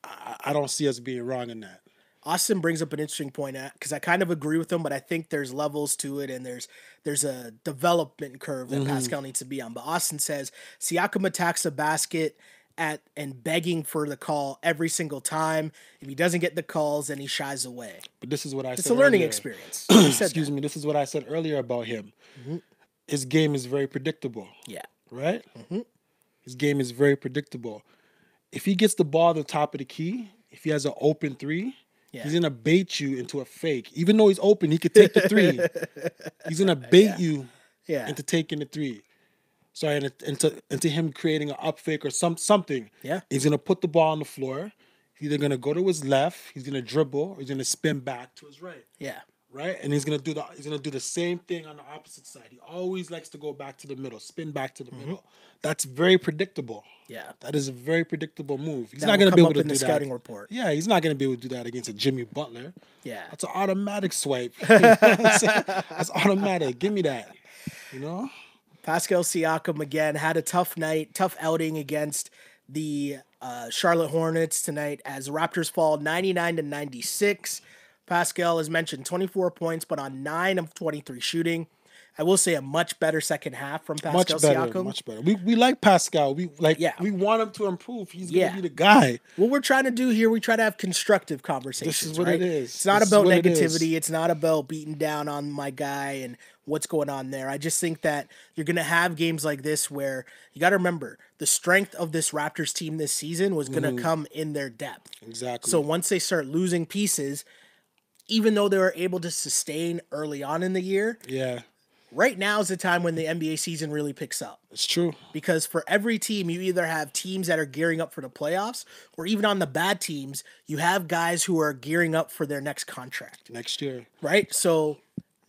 I, I don't see us being wrong in that. Austin brings up an interesting point because I kind of agree with him, but I think there's levels to it and there's there's a development curve that Pascal needs to be on. But Austin says Siakam attacks the basket at and begging for the call every single time. If he doesn't get the calls, then he shies away. But this is what I It's said. a learning earlier. experience. Excuse that. me. This is what I said earlier about him. Mm-hmm. His game is very predictable. Yeah. right? Mm-hmm. His game is very predictable. If he gets the ball at the top of the key, if he has an open three, Yeah. he's gonna bait you into a fake. Even though he's open, he could take the three. he's gonna bait you Yeah. into taking the three. Sorry, and into into him creating an up fake or some something. Yeah. He's gonna put the ball on the floor. He's either gonna go to his left, he's gonna dribble, or he's gonna spin back to his right Yeah. right? And he's gonna do the he's gonna do the same thing on the opposite side. He always likes to go back to the middle, spin back to the Mm-hmm. middle. That's very predictable. Yeah. That is a very predictable move. He's That not gonna be able to in do the that. scouting report. Yeah, he's not gonna be able to do that against a Jimmy Butler. Yeah. That's an automatic swipe. You know what I'm saying? That's automatic. Give me that. You know? Pascal Siakam again had a tough night, tough outing against the uh, Charlotte Hornets tonight as Raptors fall 99 to 96. Pascal has mentioned 24 points, but on 9 of 23 shooting. I will say a much better second half from Pascal Much better. Siakam. Much better. We we like Pascal. We like Yeah. we want him to improve. He's gonna be the guy. what we're trying to do here, we try to have constructive conversations. This is what right? it is. It's not This about what it negativity. It's not about beating down on my guy and what's going on there. I just think that you're going to have games like this where you got to remember the strength of this Raptors team this season was going to Mm-hmm. come in their depth. Exactly. So once they start losing pieces, even though they were able to sustain early on in the year, yeah, right now is the time when the NBA season really picks up it's true. because for every team you either have teams that are gearing up for the playoffs or even on the bad teams you have guys who are gearing up for their next contract Next year. right so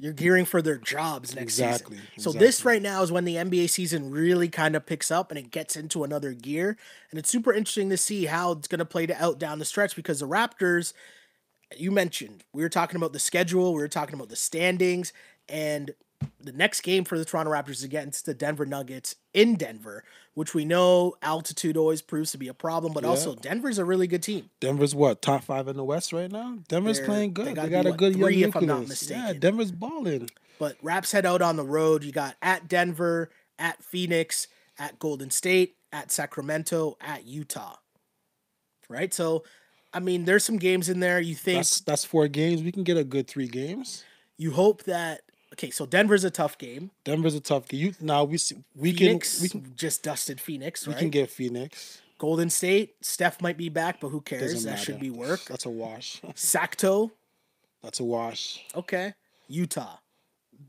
you're gearing for their jobs next season. Exactly, season so this right now is when the nba season really kind of picks up and it gets into another gear and it's super interesting to see how it's going to play out down the stretch because the raptors you mentioned we were talking about the schedule we were talking about the standings and the next game for the Toronto Raptors against the Denver Nuggets in Denver, which we know altitude always proves to be a problem, but also Denver's a really good team. Denver's what top five in the West right now. Denver's They're- playing good. They, gotta got a what, good young three, if I'm not nucleus. Yeah, mistaken. Denver's balling. But Raps head out on the road. You got at Denver, at Phoenix, at Golden State, at Sacramento, at Utah. Right? So, I mean, there's some games in there you think That's that's four games. We can get a good three games. you hope that okay, so Denver's a tough game. Denver's a tough game. You, now we we Phoenix can we can just dusted Phoenix, we can get Phoenix. Golden State, Steph might be back, but who cares? That should be work. That's a wash. Sacto, That's a wash. okay. Utah.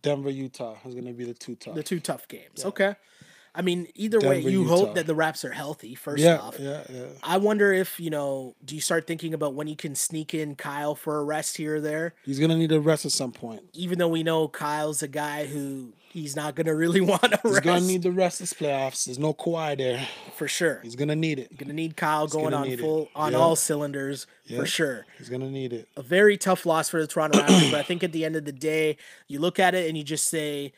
Denver, Utah is going to be the two tough. The two tough games. Okay. I mean, either way, you Utah. hope that the Raps are healthy. First yeah, off, yeah, yeah. I wonder if you know. Do you start thinking about when you can sneak in Kyle for a rest here or there? He's going to need a rest at some point. Even though we know Kyle's a guy who he's not going to really want to He's rest going to need the rest this playoffs. There's no Kawhi there. for sure. He's going to need it. Gonna need Kyle going gonna on need it. full on Yeah. all cylinders Yeah. for sure. He's going to need it. A very tough loss for the Toronto Raptors, but I think at the end of the day, you look at it and you just say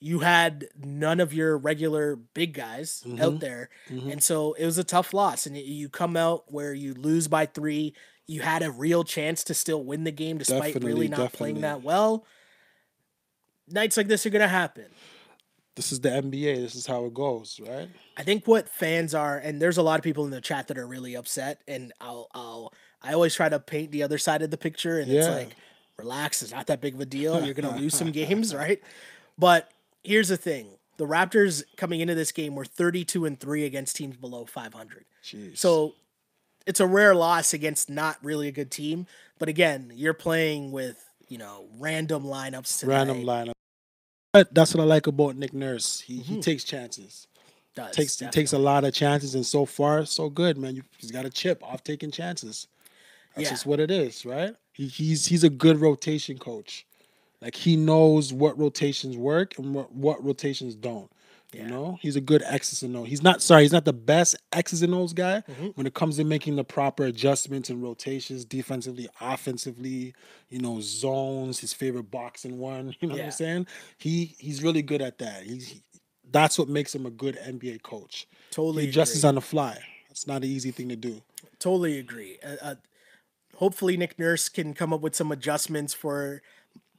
you had none of your regular big guys Mm-hmm. out there, and so it was a tough loss. And you come out where you lose by three. You had a real chance to still win the game despite really Definitely, not playing that well. Nights like this are gonna happen. This is the NBA. This is how it goes, right? I think what fans are, and there's a lot of people in the chat that are really upset, and I'll, I'll, I always try to paint the other side of the picture, and it's like, relax, it's not that big of a deal. You're gonna lose some games, right? But here's the thing: the Raptors coming into this game were 32 and three against teams below 500. Jeez. So it's a rare loss against not really a good team. But again, you're playing with you know random lineups tonight. random lineup. But that's what I like about Nick Nurse. He Mm-hmm. he takes chances. Does, Takes he takes a lot of chances, and so far so good, man. You, he's got a chip off taking chances. That's Yeah. just what it is, right? He, he's he's a good rotation coach. Like he knows what rotations work and what, what rotations don't. You know, he's a good X's and O's. He's not sorry, he's not the best X's and O's guy Mm-hmm. when it comes to making the proper adjustments and rotations, defensively, offensively. You know, zones. His favorite box-and-one. You know what I'm saying? He he's really good at that. He's he, that's what makes him a good NBA coach. totally He adjusts agree. on the fly. It's not an easy thing to do. Totally agree. Uh, uh, hopefully, Nick Nurse can come up with some adjustments for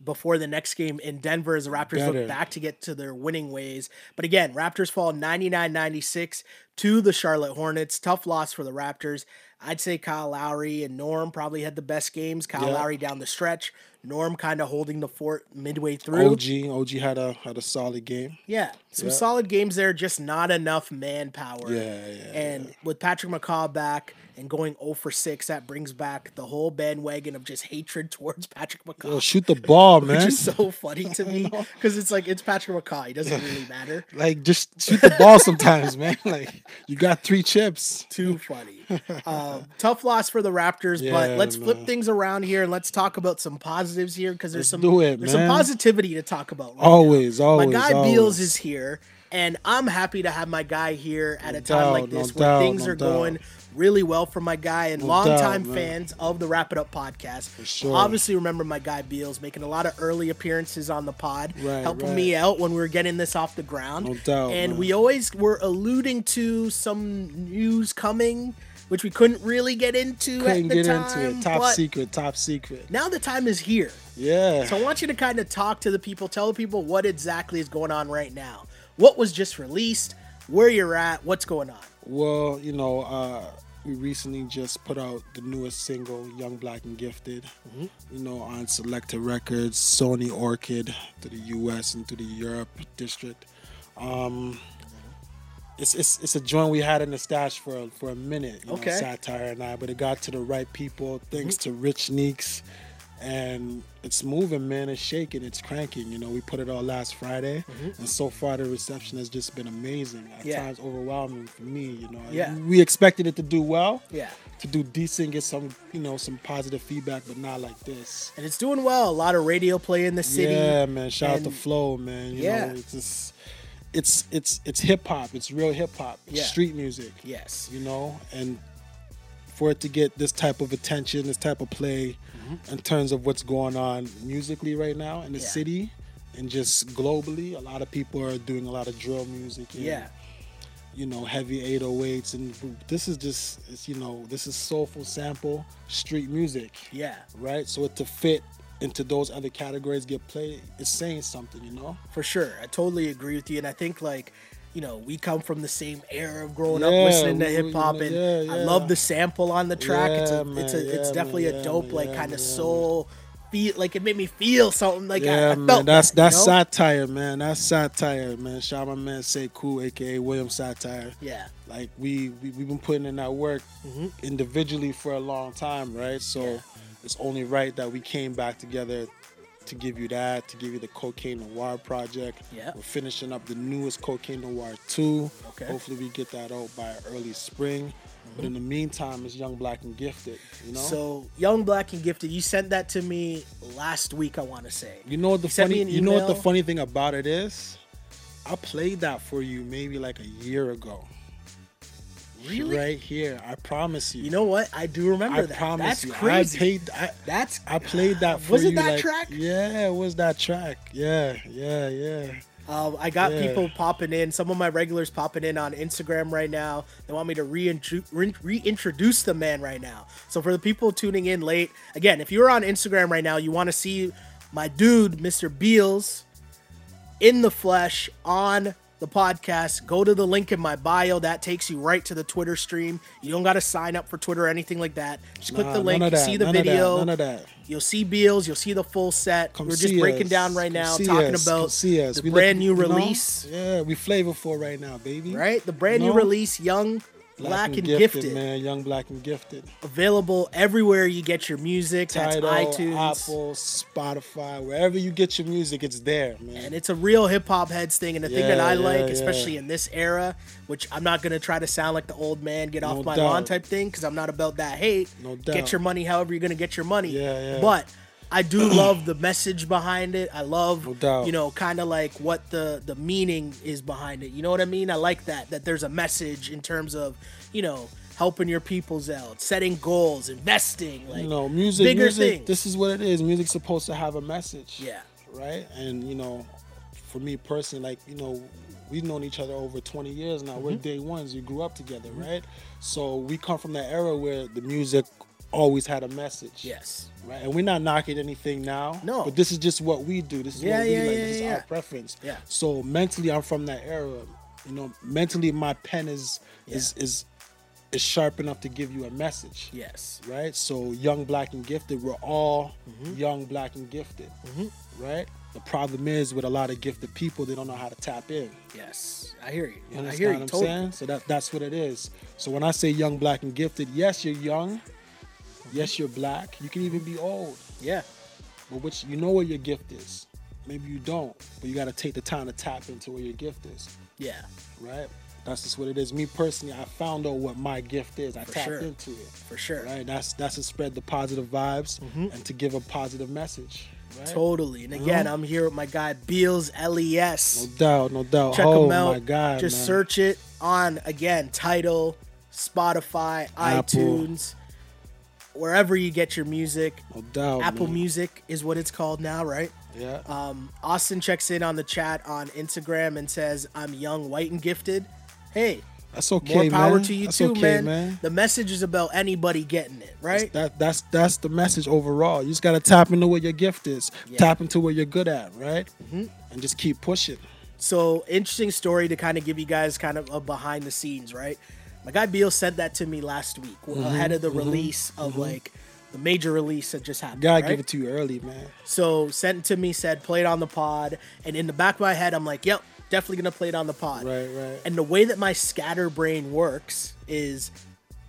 before the next game in Denver as the Raptors Better. look back to get to their winning ways. But again, Raptors fall 99 96 to the Charlotte Hornets. Tough loss for the Raptors. I'd say Kyle Lowry and Norm probably had the best games. Kyle Yeah. Lowry down the stretch, Norm kind of holding the fort midway through. OG OG had a had a solid game. Yeah, some Yeah. solid games there, just not enough manpower. Yeah, yeah, And with Patrick McCaw back and going 0 for 6, that brings back the whole bandwagon of just hatred towards Patrick McCaw. Yo, shoot the ball, which man. is so funny to me because it's like it's Patrick McCaw. He doesn't really matter. Like just shoot the ball sometimes, man. Like you got three chips. Too funny. Um, tough loss for the Raptors, but let's flip things around here and let's talk about some positives here because there's some Let's do it, there's some positivity to talk about. Right Always, My always. guy always. Beals is here, and I'm happy to have my guy here at a time doubt, like this no where doubt, things no are going really well for my guy and No longtime doubt, fans of the Wrap It Up podcast. sure. Obviously, remember my guy Beals making a lot of early appearances on the pod, Right, helping right. me out when we were getting this off the ground. No doubt, And man. we always were alluding to some news coming, which we couldn't really get into couldn't at the get time. into it. Top secret, top secret. Now the time is here. Yeah. So I want you to kind of talk to the people, tell the people what exactly is going on right now. What was just released, where you're at, what's going on. Well, you know, uh, we recently just put out the newest single, Young Black and Gifted, Mm-hmm. you know, on Selecta Records, Sony Orchard to the US and to the Europe district. Um, it's, it's, it's a joint we had in the stash for a, for a minute, you Okay. Mm-hmm. know, Satire and I, but it got to the right people thanks to Rich Neeks. And it's moving, man. It's shaking. It's cranking. You know, we put it out last Friday, and so far the reception has just been amazing. At Mm-hmm. Yeah. times, overwhelming for me. You know, Yeah. we expected it to do well, Yeah. to do decent, get some, you know, some positive feedback, but not like this. And it's doing well. A lot of radio play in the city. Yeah, man. Shout out and- to Flow, man. You Yeah. know, it's just, it's it's it's hip hop. It's real hip hop. It's Yeah. street music. Yes. You know, and for it to get this type of attention, this type of play, in terms of what's going on musically right now in the Mm-hmm. Yeah. city, and just globally, a lot of people are doing a lot of drill music. And, Yeah. you know, heavy 808s, and this is just, it's, you know, this is soulful sample street music, Yeah. right? So it to fit into those other categories, get played, it's saying something, you know. For sure. I totally agree with you. And I think like, you know, we come from the same era of growing up listening to hip hop, and yeah, I love the sample on the track. it's a, Yeah, it's a, man, it's definitely man, a dope, man, like yeah, kind of man, soul feel. Like it made me feel something. Like I, I yeah, felt man, that's that, that's you know? satire, man. That's satire, man. Shout out my man Say Cool, aka William Satire. Yeah. Like we, we we've been putting in that work Mhm. individually for a long time, right? So Yeah. It's only right that we came back together to give you that, to give you the Cocaine Noir project. Yeah. We're finishing up the newest Cocaine Noir 2. Okay. Hopefully we get that out by early spring. But in the meantime, it's Young Black and Gifted, you know? So Young Black and Gifted, you sent that to me last week. I want to say. you know what the you funny you know what the funny thing about it is? I played that for you maybe like a year ago. Really? Right here. I promise you. You know what? I do remember I that. promise That's you. crazy. I paid I, That's I played that for Was it you. that like- track? Yeah, it was that track. Yeah, yeah, yeah. Um, I got Yeah. people popping in. Some of my regulars popping in on Instagram right now. They want me to reintro- re- reintroduce the man right now. So for the people tuning in late, again, if you're on Instagram right now, you want to see my dude, Mr. Beals, in the flesh on the podcast. Go to the link in my bio. That takes you right to the Twitter stream. You don't got to sign up for Twitter or anything like that. Just click Nah, the link. You that, see the none of that, video. none of that. You'll see Beals. You'll see the full set. Come We're just breaking us. down right Come now, talking us. about the We brand look- new you know? release. Yeah, we flavorful right now, baby. right? The brand No. new release, Young, Black, and, Gifted, man. Young, black, and gifted. available everywhere you get your music. That's iTunes, Apple, Spotify, wherever you get your music, it's there, man. and it's a real hip hop heads thing. And the thing that I yeah, like, yeah. especially in this era, which I'm not gonna try to sound like the old man, get off No my doubt. lawn type thing, because I'm not about that hate. No doubt. Get your money however you're gonna get your money. Yeah, yeah. But I do love the message behind it. I love, No you know, kind of like what the the meaning is behind it. You know what I mean? I like that that there's a message in terms of, you know, helping your peoples out, setting goals, investing, like you know, music, bigger music. things. This is what it is. Music's supposed to have a message. yeah, right? And you know, for me personally, like you know, we've known each other over 20 years now. We're Mm-hmm. day ones. We grew up together, right? So we come from that era where the music always had a message. yes, Right, and we're not knocking anything now. No. but this is just what we do. This is Yeah, what we yeah, like. yeah, this is our preference. Yeah. So mentally, I'm from that era. You know, mentally, my pen is is is is sharp enough to give you a message yes, right? So young, black, and gifted. We're all Mm-hmm. young, black, and gifted, right? The problem is with a lot of gifted people, they don't know how to tap in. yes. I hear you. You I understand hear what you I'm totally. saying? So that that's what it is. So when I say young, black, and gifted, yes, you're young. Yes, you're black. You can even be old, Yeah, but which you know where your gift is. Maybe you don't, but you got to take the time to tap into where your gift is, yeah, right? That's just what it is. Me personally, I found out what my gift is. I tapped sure. into it. for sure. right? That's that's to spread the positive vibes mm-hmm. and to give a positive message. Right? Totally. And again, uh-huh. I'm here with my guy Beals LES. No doubt, no doubt. Check oh him out. my god, Just man. search it on again, Tidal, Spotify, Apple. iTunes, wherever you get your music. No doubt. Apple man. Music is what it's called now, right? Yeah. Um, Austin checks in on the chat on Instagram and says, "I'm young, white, and gifted." Hey, that's okay, more power man. to you that's too, okay, man. The message is about anybody getting it, right? That that's that's the message overall. You just gotta tap into where your gift is. Yeah. Mm-hmm. Tap into where you're good at, right? And just keep pushing. So interesting story to kind of give you guys kind of a behind the scenes, right? My guy Beal said that to me last week Mm-hmm, ahead of the release of like the major release that just happened. Gotta right? give it to you early, man. So sent it to me, said play it on the pod, and in the back of my head, I'm like, yep, definitely gonna play it on the pod. Right, right. And the way that my scatterbrain works is,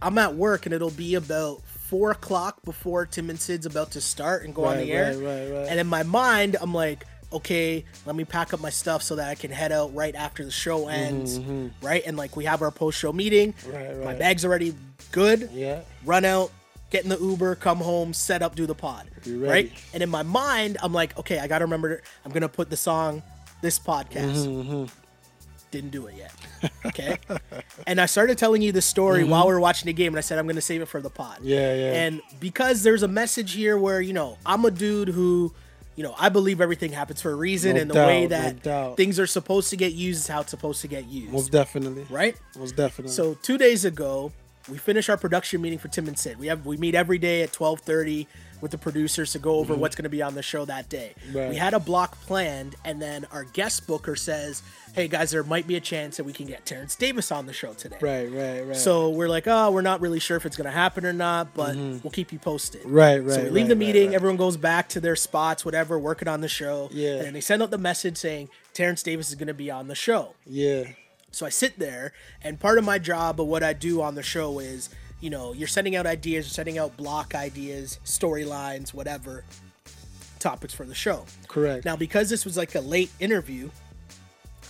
I'm at work and it'll be about four o'clock before Tim and Sid's about to start and go on the air. right, right, right. And in my mind, I'm like, okay, let me pack up my stuff so that I can head out right after the show ends, right? And like we have our post show meeting. Mm-hmm, Right, My bag's already good. Yeah. Run out, get in the Uber, come home, set up, do the pod, right? And in my mind, I'm like, okay, I gotta remember. I'm gonna put the song, this podcast. Mm-hmm, Didn't do it yet. Okay. and I started telling you the story while we were watching the game, and I said I'm gonna save it for the pod. Mm-hmm. Yeah, yeah. And because there's a message here where you know I'm a dude who, you know, I believe everything happens for a reason, No and the doubt, way that doubt. things are supposed to get used is how it's supposed to get used. Most definitely. right. Most definitely. So two days ago, we finished our production meeting for Tim and Sid. We have we meet every day at twelve thirty with the producers to go over what's going to be on the show that day. Mm-hmm. Right. We had a block planned, and then our guest booker says, "Hey guys, there might be a chance that we can get Terrence Davis on the show today." right, right, right. So we're like, oh, we're not really sure if it's going to happen or not, but we'll keep you posted. Mm-hmm. Right, right. So we leave right, the meeting. right. Everyone goes back to their spots, whatever, working on the show. Yeah. And then they send out the message saying Terrence Davis is going to be on the show. Yeah. So I sit there, and part of my job of what I do on the show is, you know, you're sending out ideas, you're sending out block ideas, storylines, whatever. topics for the show. Correct. Now, because this was like a late interview,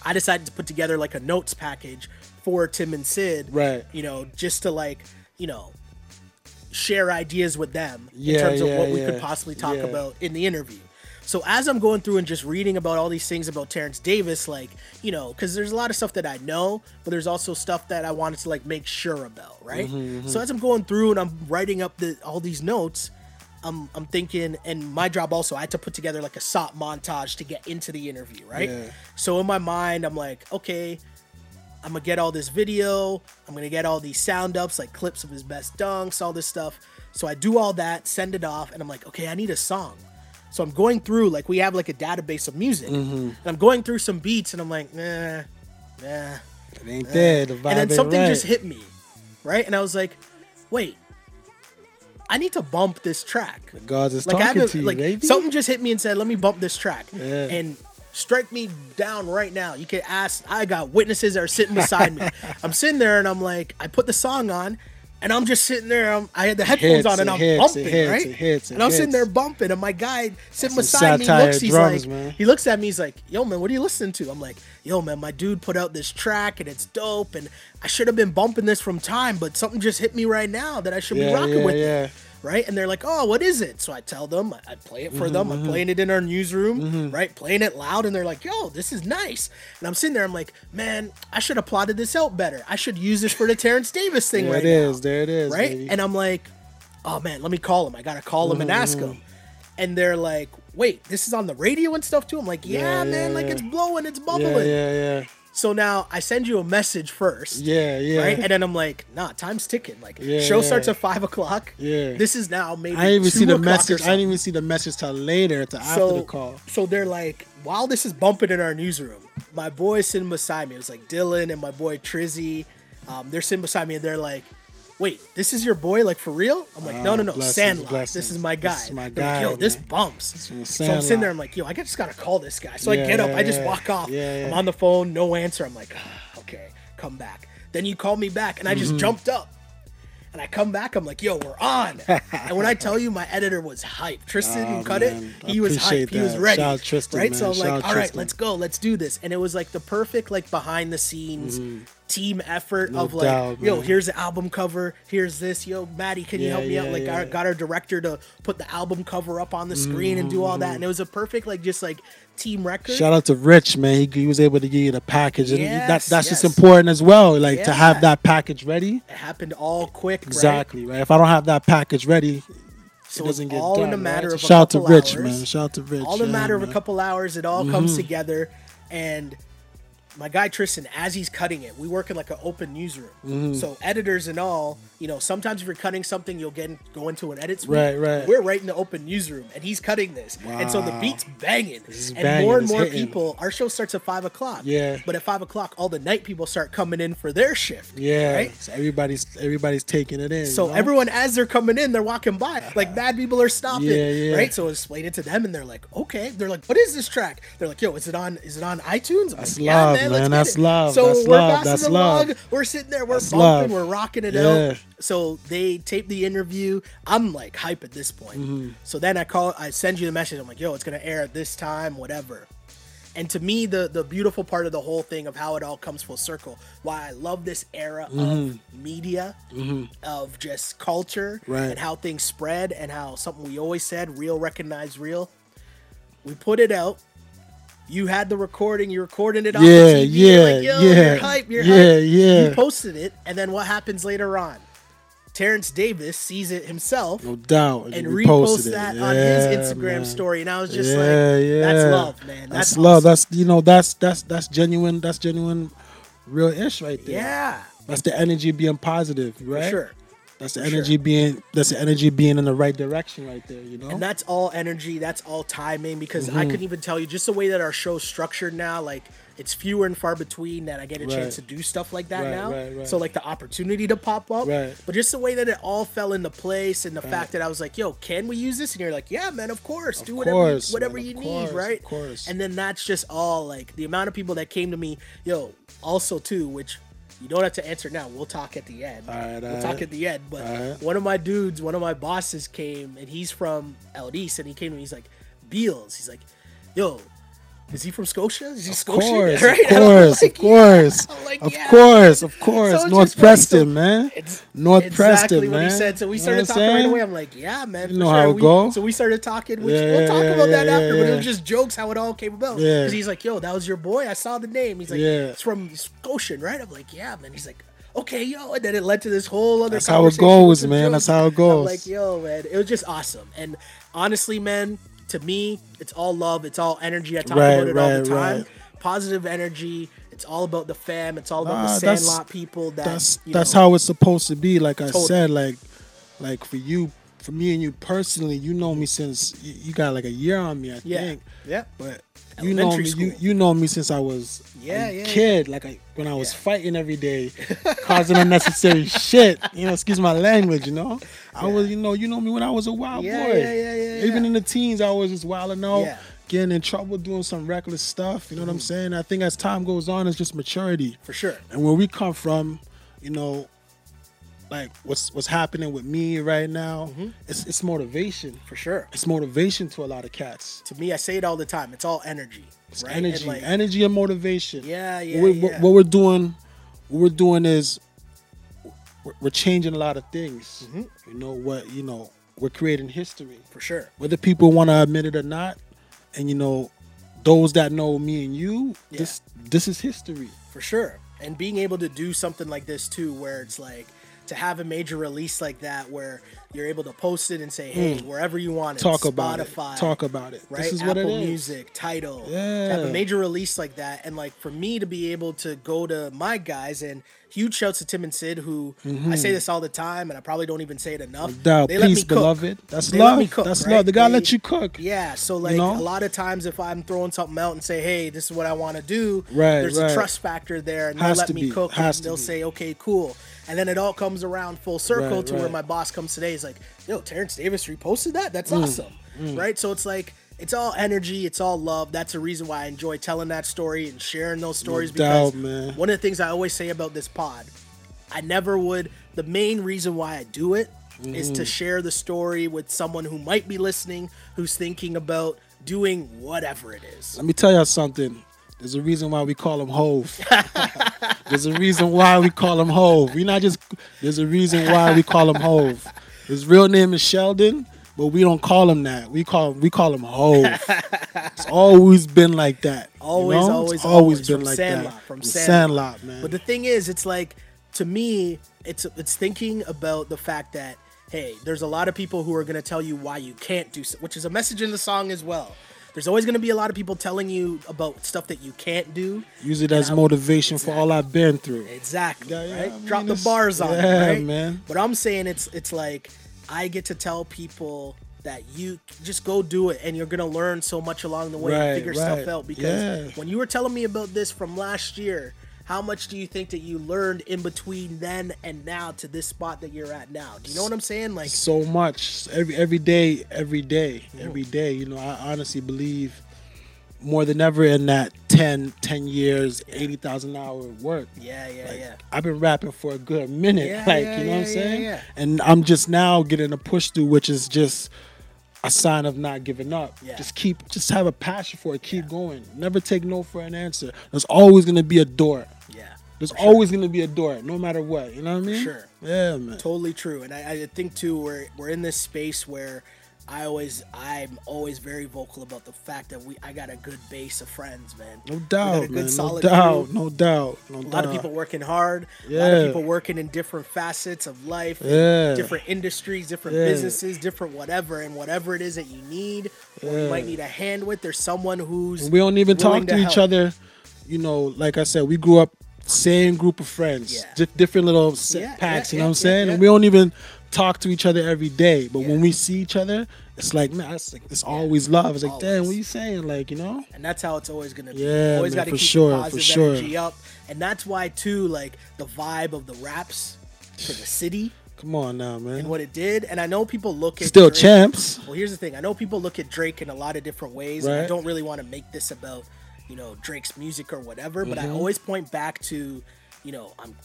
I decided to put together like a notes package for Tim and Sid. Right. You know, just to like, you know, share ideas with them in Yeah, terms of yeah, what we yeah. could possibly talk about in the interview. So as I'm going through and just reading about all these things about Terrence Davis, like, you know, because there's a lot of stuff that I know, but there's also stuff that I wanted to like make sure about, right? Mm-hmm, So as I'm going through and I'm writing up the all these notes, I'm I'm thinking, and my job also, I had to put together like a SOT montage to get into the interview, right? Yeah. So in my mind, I'm like, okay, I'm gonna get all this video. I'm gonna get all these sound ups, like clips of his best dunks, all this stuff. So I do all that, send it off, and I'm like, okay, I need a song. So I'm going through, like, we have like a database of music, Mm-hmm. and I'm going through some beats, and I'm like, nah, nah. It ain't there. The vibe And then something right. just hit me, right? And I was like, wait, I need to bump this track. The gods is Like, talking to you, like, baby. something just hit me and said, let me bump this track. Yeah. And strike me down right now. You can ask, I got witnesses that are sitting beside me. I'm sitting there and I'm like, I put the song on. And I'm just sitting there. I'm, I had the headphones hits, on and I'm hits, it bumping, hits, right? it hits, it and I'm sitting there bumping, and my guy sitting That's beside me looks. He's drums, like, man. he looks at me. He's like, "Yo, man, what are you listening to?" I'm like, "Yo, man, my dude put out this track and it's dope, and I should have been bumping this from time, but something just hit me right now that I should be rocking yeah, with." it." Yeah. right? And they're like, "Oh, what is it?" So I tell them, I I play it for Mm-hmm, them. I'm playing it in our newsroom, right? Playing it loud, and they're like, "Yo, this is nice." And I'm sitting there, I'm like, "Man, I should have plotted this out better. I should use this for the Terrence Davis thing There right it is. now." There it is. right? baby. And I'm like, "Oh man, let me call him. I gotta call him and ask Mm-hmm. him." And they're like, "Wait, this is on the radio and stuff too." I'm like, "Yeah, Yeah, man, yeah, like yeah. it's blowing, it's yeah, bubbling." yeah, yeah, So now I send you a message first yeah, yeah. right? And then I'm like, nah, time's ticking. Like, Yeah, show yeah. starts at five o'clock. Yeah. This is now maybe. I didn't even 2 see the message. I didn't even see the message till later, till after the call. So they're like, while this is bumping in our newsroom, my boy sitting beside me. It was like Dylan and my boy Trizzy. Um, they're sitting beside me and they're like, wait, this is your boy, like for real? I'm like, no, no, no, Oh, blessings, Sandlot. blessings. This is my guy. This is my They're like, guy, Yo, this bumps. is So I'm sitting there. I'm like, yo, I just gotta call this guy. So I Yeah, get up. I just yeah, walk off. yeah, yeah. I'm on the phone, no answer. I'm like, ah, okay, come back. Then you call me back, and I just Mm-hmm. jumped up. And I come back, I'm like, yo, we're on. and when I tell you my editor was hyped, Tristan Oh, cut man. it, I he was hyped. He was that. ready. Shout out Tristan, right? man. So I'm Shout like, all right, let's go, let's do this. And it was like the perfect like behind the scenes team effort Mm-hmm. No of like, doubt, yo, man. here's the album cover, here's this, yo, Maddie, can you help me out? yeah, Like I yeah. got our director to put the album cover up on the screen and do all that. And it was a perfect like just like team record. Mm-hmm. Shout out to Rich, man. He, he was able to give you the package, and Yes, that's that's just important as well. Like to have that package ready. it happened all quick. Exactly right. If I don't have that package ready, So it doesn't get all done. in a matter right? of shout out to Rich, hours. man. Shout out to Rich. all in a yeah, matter of man. Mm-hmm. a couple hours it all comes together and my guy tristan as he's cutting it we work in like an open newsroom Mm-hmm. so editors and all you know sometimes if you're cutting something you'll get in, go into an edit suite Right, right. we're right in the open newsroom and he's cutting this and so the beat's banging and banging, more and it's more hitting. people our show starts at five o'clock Yeah. but at five o'clock all the night people start coming in for their shift Yeah, right so everybody's everybody's taking it in. so you know? everyone, as they're coming in, they're walking by. Like mad people are stopping, Yeah, yeah. right? So I explain it to them, and they're like, "Okay." They're like, "What is this track?" They're like, "Yo, is it on? Is it on iTunes?" I'm That's like, "Yeah, love, man, man. let's get That's it." love. So That's we're love. passing That's the love. log. We're sitting there. We're That's bumping. love. We're rocking it Yeah. out. So they tape the interview. I'm like hype at this point. Mm-hmm. So then I call. I send you the message. I'm like, "Yo, it's gonna air at this time, whatever." And to me, the the beautiful part of the whole thing of how it all comes full circle, why I love this era Mm-hmm. of media, of just culture, Right. and how things spread, and how something we always said, real recognize real. We put it out. You had the recording. you recorded it on Yeah, the TV. Yeah, like, Yo, yeah, You're hype. You're yeah, hype. yeah. You posted it, and then what happens later on? Terrence Davis sees it himself no doubt, and we reposts that on his Instagram man. story, and I was just yeah, like, yeah. "That's love, man. That's, That's, love. awesome. That's you know, that's that's that's genuine. That's genuine, real ish right there. yeah, That's the energy being positive, right? for sure." That's the energy sure. being. That's the energy being in the right direction right there. You know. And that's all energy. That's all timing. Because Mm-hmm. I couldn't even tell you just the way that our show's structured now. Like it's fewer and far between that I get a Right. chance to do stuff like that Right, now. right. So like the opportunity to pop up. Right. But just the way that it all fell into place, and the fact that I was like, "Yo, can we use this?" And you're like, "Yeah, man, of course. do whatever, course, whatever man, you of need, right?" of course. And then that's just all like the amount of people that came to me. Yo, also too, which. You don't have to answer now. We'll talk at the end. All right, we'll all talk right. at the end. But right. one of my dudes, one of my bosses came and he's from El East and he came to me. He's like, Beals. He's like, yo, is he from Scotia? Is he Of Scotian? course, Right? of I'm course, like, of course, yeah. I'm like, of yeah. course, of course. So North. Preston, So man. It's North exactly Preston, what man. he said. So we You know started talking right away. I'm like, yeah, man. You know sure. how it we, go. So we started talking. Which Yeah, we'll talk about that after. But it was just jokes how it all came about. Because he's like, yo, that was your boy. I saw the name. He's like, Yeah. it's from Scotian, right? I'm like, yeah, man. He's like. Okay, yo, and then it led to this whole other. That's how it goes, man. jokes. That's how it I'm goes. like, yo, man, it was just awesome. And honestly, man, to me, it's all love. It's all energy. I talk Right, about it all the time. right. Positive energy. It's all about the fam. It's all about Nah, the Sandlot people. That that's that's know, how it's supposed to be. Like I Totally. said, like like for you, for me and you personally, you know me since you, you got like a year on me, I Yeah. think. Yeah. But you know me, you, school. you know me since I was Yeah, a yeah, kid. Like I, when I was Yeah. fighting every day, causing unnecessary shit. You know, excuse my language. You know, I was, you know, you know me when I was a wild Yeah, boy. yeah, yeah, yeah, Even in the teens, I was just wilding out, Yeah. getting in trouble, doing some reckless stuff. You know what I'm Mm-hmm. saying? I think as time goes on, it's just maturity. For sure. And where we come from, you know, like what's what's happening with me right now, Mm-hmm. it's it's motivation. For sure. It's motivation to a lot of cats. To me, I say it all the time. It's all energy. It's right? energy, And like, energy and motivation. Yeah, yeah, What, yeah. what we're doing, what we're doing is we're, we're changing a lot of things. Mm-hmm. You know what? You know, we're creating history, for sure. whether people want to admit it or not. And you know, those that know me and you, Yeah. this this is history. For sure. And being able to do something like this too, where it's like to have a major release like that, where you're able to post it and say, "Hey, wherever you want it, Mm. Talk Spotify, about it. Talk about it. right? This is what Apple it is. Music, Tidal, Yeah. have a major release like that, and like for me to be able to go to my guys and huge shouts to Tim and Sid, who I say this all the time, and I probably don't even say it enough. No. They let me Peace, cook. beloved. That's They let love. me cook, That's right? love. Gotta They- let you cook. Yeah, so like know? a lot of times if I'm throwing something out and say, "Hey, this is what I want to do," Right, there's right. a trust factor there, and Has they'll let me be, cook. has and they'll be. say, "Okay, cool," and then it all comes around full circle Right, to where my boss comes today. He's like, "Yo, Terrence Davis reposted that. That's Mm, awesome." Right? So it's like it's all energy, it's all love. That's a reason why I enjoy telling that story and sharing those stories. because doubt, one of the things I always say about this pod, I never would. The main reason why I do it is Mm-hmm. to share the story with someone who might be listening, who's thinking about doing whatever it is. Let me tell y'all something. There's a reason why we call him Hove. there's a reason why we call him Hove. We're not just. There's a reason why we call him Hove. His real name is Sheldon, but we don't call him that. We call we call him Hove. it's always been like that. you Always, know? always, always always. been From like Sandlot, that. from Sandlot, Sandlot. man. But the thing is, it's like to me, it's it's thinking about the fact that hey, there's a lot of people who are going to tell you why you can't do, so, which is a message in the song as well. There's always going to be a lot of people telling you about stuff that you can't do. Use it as motivation for all I've been through. Exactly. Yeah, yeah, right? I mean, Drop the bars on yeah, it, right? man. But I'm saying it's it's like I get to tell people that you just go do it and you're gonna learn so much along the way Right, and figure stuff out. Because Yeah. when you were telling me about this from last year, how much do you think that you learned in between then and now to this spot that you're at now? Do you know what I'm saying? Like so much. Every every day every day every day. You know i honestly believe more than ever in that 10 10 years 80000 hour work. Yeah, yeah, yeah. i've been rapping for a good minute Yeah, like yeah, you know what i'm yeah, saying? yeah, yeah. and i'm just now getting a push through which is just a sign of not giving up. Yeah. just keep just have a passion for it. Keep going. Never take no for an answer. There's always going to be a door Yeah. there's always going to be a door no matter what you know what i mean sure. yeah man totally true and I, I think too we're we're in this space where i always i'm always very vocal about the fact that we i got a good base of friends man no doubt good man no doubt crew. no doubt no a doubt lot of people working hard Yeah. a lot of people working in different facets of life and Yeah. different industries different Yeah. businesses different whatever and whatever it is that you need or you might need a hand with there's someone who's we don't even talk to, each help. other. You know, like I said, we grew up same group of friends, Yeah. di- different little set Yeah, packs. yeah, you know what I'm saying? And we don't even talk to each other every day. But when we see each other, it's like man, it's, like, it's always love. It's like, damn, Always. what you saying? Like, you know? and that's how it's always gonna be. Yeah, always man, got to for keep sure, positive sure. energy up, and that's why too, like the vibe of the raps for the city Come on now, man. and what it did. And I know people look at Still Drake- champs. Well, here's the thing. I know people look at Drake in a lot of different ways. And I don't really want to make this about, you know, Drake's music or whatever, but I Mm-hmm. always point back to you know, I'm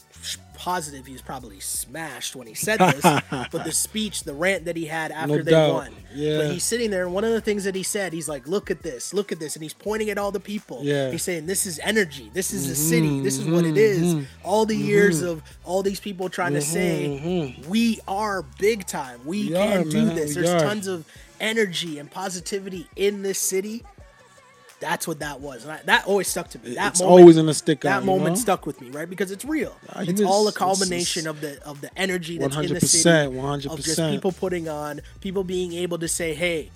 positive he was probably smashed when he said this. but the speech, the rant that he had after No they doubt. won. Yeah. But he's sitting there, and one of the things that he said, he's like, "Look at this, look at this," and he's pointing at all the people. Yeah. Mm-hmm, He's saying, "This is energy. This is the city. This is what it is." All the years of all these people trying to say, "We are big time. We, We can are, do man. this." We There's are. tons of energy and positivity in this city. That's what that was. And I, that always stuck to me. That it's moment, always in the stick that out. you moment know? stuck with me, right? Because it's real. It's was- all a culmination of the of the energy that's in the city. 100%, Of just people putting on, people being able to say, "Hey,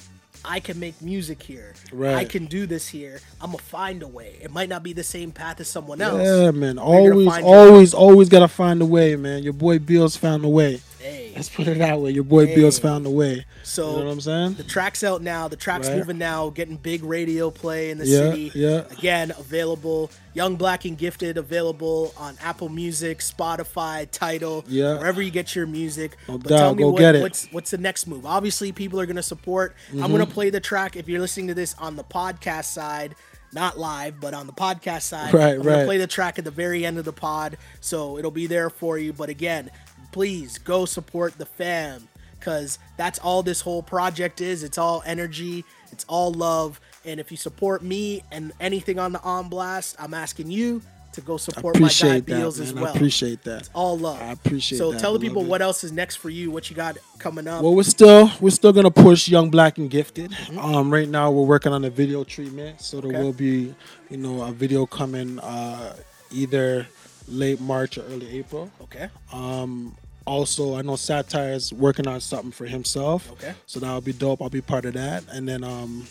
I can make music here. Right. I can do this here. I'm gonna find a way. It might not be the same path as someone else. Yeah, man. Always, always, always gotta find a way, man. Your boy Bills found a way. Hey, Let's put it that way. Your boy Bills found a way. So you know what I'm saying? the track's out now. The track's Right. moving now, getting big radio play in the Yeah, city. yeah. Again, available. Young Black and Gifted available on Apple Music, Spotify, Tidal, Yeah. wherever you get your music. No but doubt, tell me go what, get it. what's what's the next move? Obviously, people are gonna support. I'm Mm-hmm. gonna play the track if you're listening to this on the podcast side. Not live, but on the podcast side. Right, I'm gonna right. play the track at the very end of the pod, so it'll be there for you. But again, please go support the fam because that's all this whole project is. It's all energy, it's all love. And if you support me and anything on the On Blast, I'm asking you to go support my guy that, Beals man. as I well. appreciate that. all love. I appreciate that. So that, tell the people what else is next for you, what you got coming up. Well, we're still we're still gonna push Young Black and Gifted. Mm-hmm. Um, right now we're working on a video treatment, so there Okay. will be, you know, a video coming uh, either late March or early April. okay. Um, also, I know Satire is working on something for himself. Okay. So that'll be dope. I'll be part of that. And then um,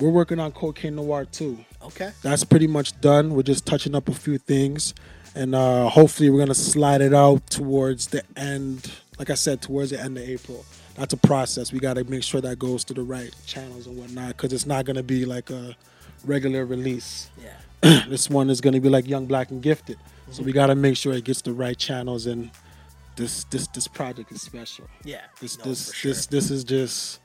we're working on Cocaine Noir too. Okay. That's pretty much done. We're just touching up a few things, and uh, hopefully we're gonna slide it out towards the end. Like I said, towards the end of April. That's a process. We gotta make sure that goes to the right channels and whatnot, because it's not gonna be like a regular release. Yeah. this one is gonna be like Young Black and Gifted. Mm-hmm. So we gotta make sure it gets the right channels and this this this project is special. Yeah. This No, this sure. this this is just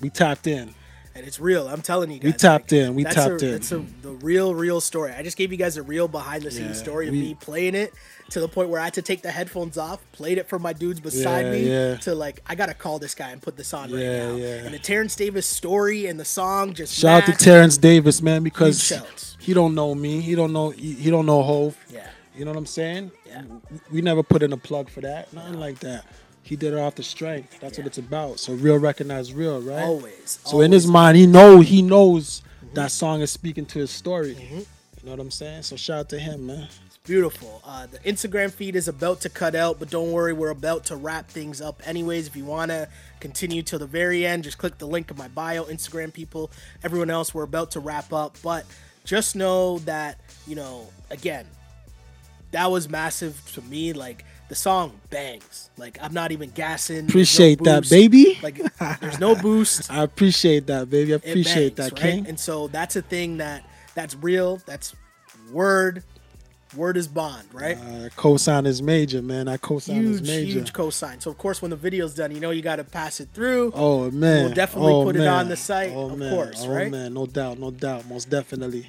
we tapped in. and it's real. I'm telling you guys. We tapped like, in. We tapped a, in. It's a the real, real story. I just gave you guys a real behind the scenes Yeah, story of we- me playing it to the point where I had to take the headphones off, played it for my dudes beside Yeah, me yeah. to like I gotta call this guy and put this on right now. yeah. And the Terrence Davis story and the song just Shout out to. Terrence Davis, man, because he don't know me. He don't know he, he don't know Hove. Yeah. You know what I'm saying? Yeah. We- never put in a plug for that. Nothing like that. He did it off the strength. That's Yeah. what it's about. So real recognize real, right? Always. So in his mind, he know he knows that song is speaking to his story. Mm-hmm. You know what I'm saying? So shout out to him, man. It's beautiful. Uh, the Instagram feed is about to cut out, but don't worry, we're about to wrap things up anyways. If you want to continue till the very end, just click the link of my bio. Instagram people, everyone else, we're about to wrap up. But just know that, you know, again, that was massive to me. Like, the song bangs. Like, I'm not even gassing. There's no Appreciate that, baby. Like, there's no boost. I appreciate that, baby. I appreciate bangs, that, right? King. And so that's a thing that that's real. That's word. Word is bond, right? Uh, cosign is major, man. That cosign is huge, major. huge cosign. So of course, when the video's done, you know you got to pass it through. Oh man, We'll definitely oh, put it on the site, Oh, of man. course, oh, right? man, no doubt, no doubt, most definitely.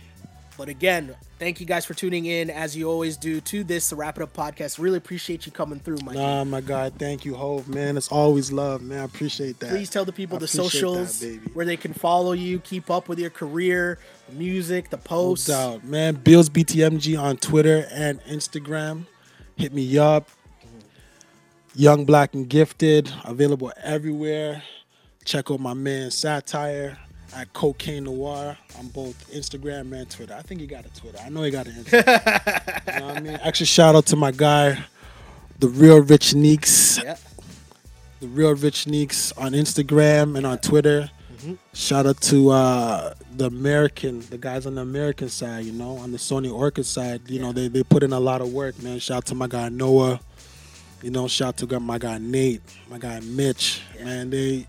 But again, thank you guys for tuning in as you always do to this the Wrap It Up podcast. Really appreciate you coming through, Mike. Nah, my God, thank you, Hove, man. It's always love, man. I appreciate that. Please tell the people I the socials that, where they can follow you, keep up with your career, the music, the posts. No doubt, man. Bills BTMG on Twitter and Instagram. Hit me up. Young Black and Gifted, available everywhere. Check out my man Satire at Cocaine Noir on both Instagram and Twitter. I think he got a Twitter. I know he got an Instagram. you know what I mean? Extra shout out to my guy, the real Rich Neeks. Yeah. the real Rich Neeks on Instagram and on Twitter. Shout out to uh, the American, the guys on the American side, you know, on the Sony Orchard side. You know, they, they put in a lot of work, man. Shout out to my guy Noah. You know, shout out to my guy Nate, my guy Mitch. Man, they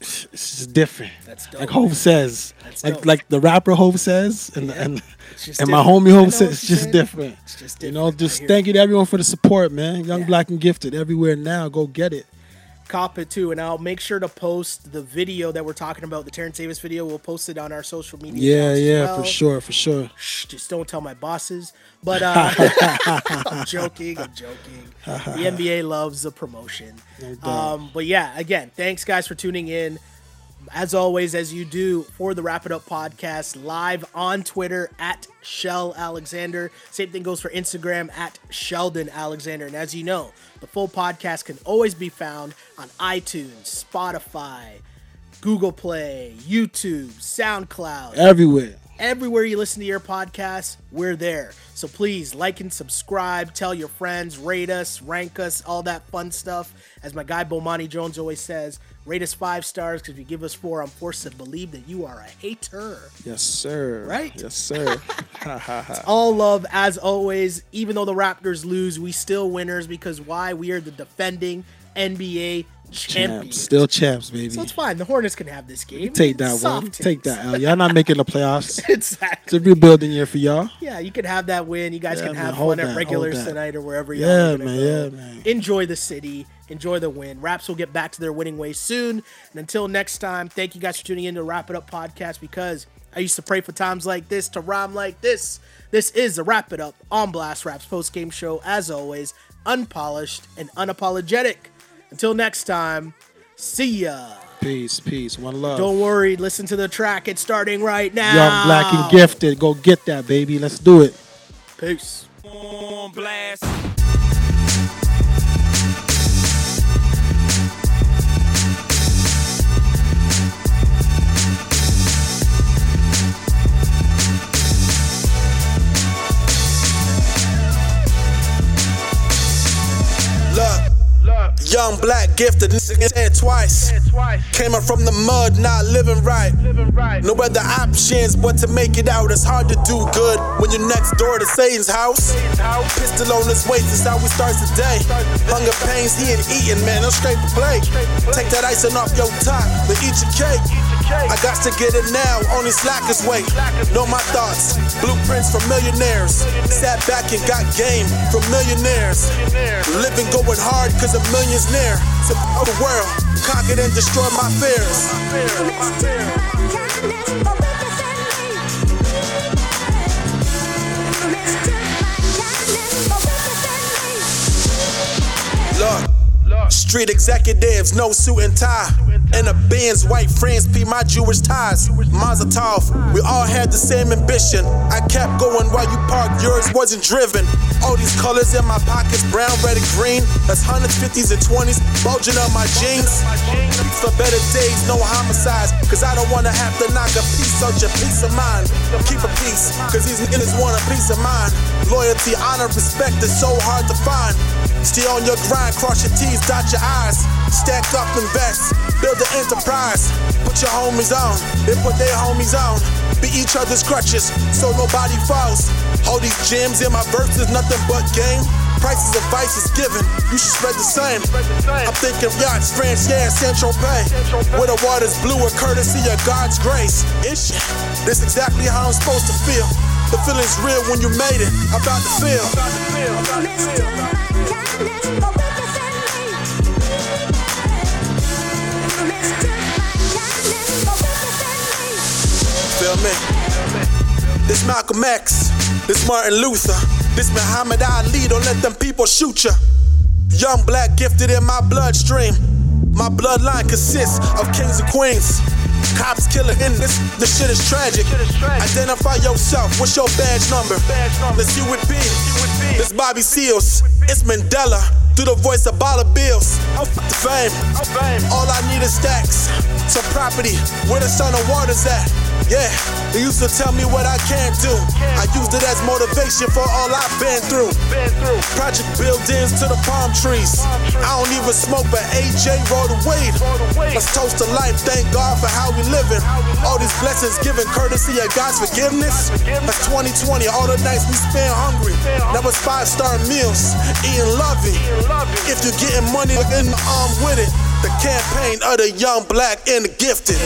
it's just different. Like Hove says, That's like dope. like the rapper Hove says, and Yeah. and, and my homie Hove says it's just different. It's just You know, just thank you to everyone for the support, man. Young Yeah. Black and Gifted everywhere now. Go get it. Cop it too, and I'll make sure to post the video that we're talking about, the Terrence Davis video. We'll post it on our social media. Yeah, yeah, well. for sure, for sure. Shh, just don't tell my bosses. But uh, I'm joking. I'm joking. The NBA loves the promotion. doubt. Um, but yeah, again, thanks guys for tuning in. As always, as you do for the Wrap It Up podcast, live on Twitter at Shell Alexander. Same thing goes for Instagram at Sheldon Alexander. And as you know, the full podcast can always be found on iTunes, Spotify, Google Play, YouTube, SoundCloud, Everywhere. everywhere you listen to your podcast, we're there. So please like and subscribe, tell your friends, rate us, rank us, all that fun stuff. As my guy Bomani Jones always says, rate us five stars because if you give us four, I'm forced to believe that you are a hater. Yes, sir. Right? Yes, sir. All love as always. Even though the Raptors lose, we still winners because why? We are the defending NBA champions. champs. Still champs, baby. So it's fine. The Hornets can have this game. Take that Soft one. takes. Take that L. Y'all not making the playoffs. exactly. It's a rebuilding year for y'all. Yeah, you can have that win. You guys Yeah, can man, have fun that, at regulars tonight or wherever y'all Yeah, are gonna man, go. yeah, man. Enjoy the city. Enjoy the win. Raps will get back to their winning ways soon. And until next time, thank you guys for tuning in to Wrap It Up podcast because I used to pray for times like this to rhyme like this. This is the Wrap It Up on Blast Raps post game show. As always, unpolished and unapologetic. Until next time, see ya. Peace, peace. One love. Don't worry, listen to the track. It's starting right now. Young, black, and gifted. Go get that, baby. Let's do it. Peace. on blast. Young black gifted, nigga said twice. Came up from the mud, not living right. No other options but to make it out. It's hard to do good when you're next door to Satan's house. Pistol on his waist is how we start the day. Hunger pains, he ain't eating, man. I'm straight to play. Take that icing off your top, then eat your cake. I got to get it now, only slackers wait. Know my thoughts, blueprints from millionaires. Sat back and got game from millionaires. Living going hard cause a million's near. To the world, conquered and destroyed my fears. Look, street executives, no suit and tie. And a Benz, white friends, P my Jewish ties. Mazel tov, we all had the same ambition. I kept going while you parked, yours wasn't driven. All these colors in my pockets, brown, red, and green. That's hundreds, fifties, and twenties, bulging on my jeans. For better days, no homicides. Cause I don't wanna have to knock a piece out your peace of mind. Keep a peace, cause these niggas want a peace of mind. Loyalty, honor, respect is so hard to find. Stay on your grind, cross your T's, dot your I's. Stack up, invest, build an enterprise. Put your homies on, they put their homies on. Be each other's crutches, so nobody falls. All these gems in my verses, nothing but game. Prices of vice is given, you should spread the same. I'm thinking yachts, France, yeah, Central Bay. Where the water's bluer, courtesy of God's grace. Ish, this exactly how I'm supposed to feel. The feeling's real when you made it. About to feel. about to Feel me? This Malcolm X, this Martin Luther, this Muhammad Ali. Don't let them people shoot ya. Young black gifted in my bloodstream. My bloodline consists of kings and queens. Cops killing in this, the shit is tragic. Identify yourself. What's your badge number? Let's see what be. This Bobby Seals. It's Mandela. Through the voice of Dollar Bills. I'm the fame. All I need is stacks. Some property. Where the sun and water's at. Yeah, they used to tell me what I can't do. I used it as motivation for all I've been through. Project buildings to the palm trees. I don't even smoke, but AJ rolled the weed. Let's toast to life, thank God for how we living. All these blessings given courtesy of God's forgiveness. That's 2020, all the nights we spent hungry. That was five star meals, eating loving. If you're getting money look in the arm with it, the campaign of the young, black, and the gifted.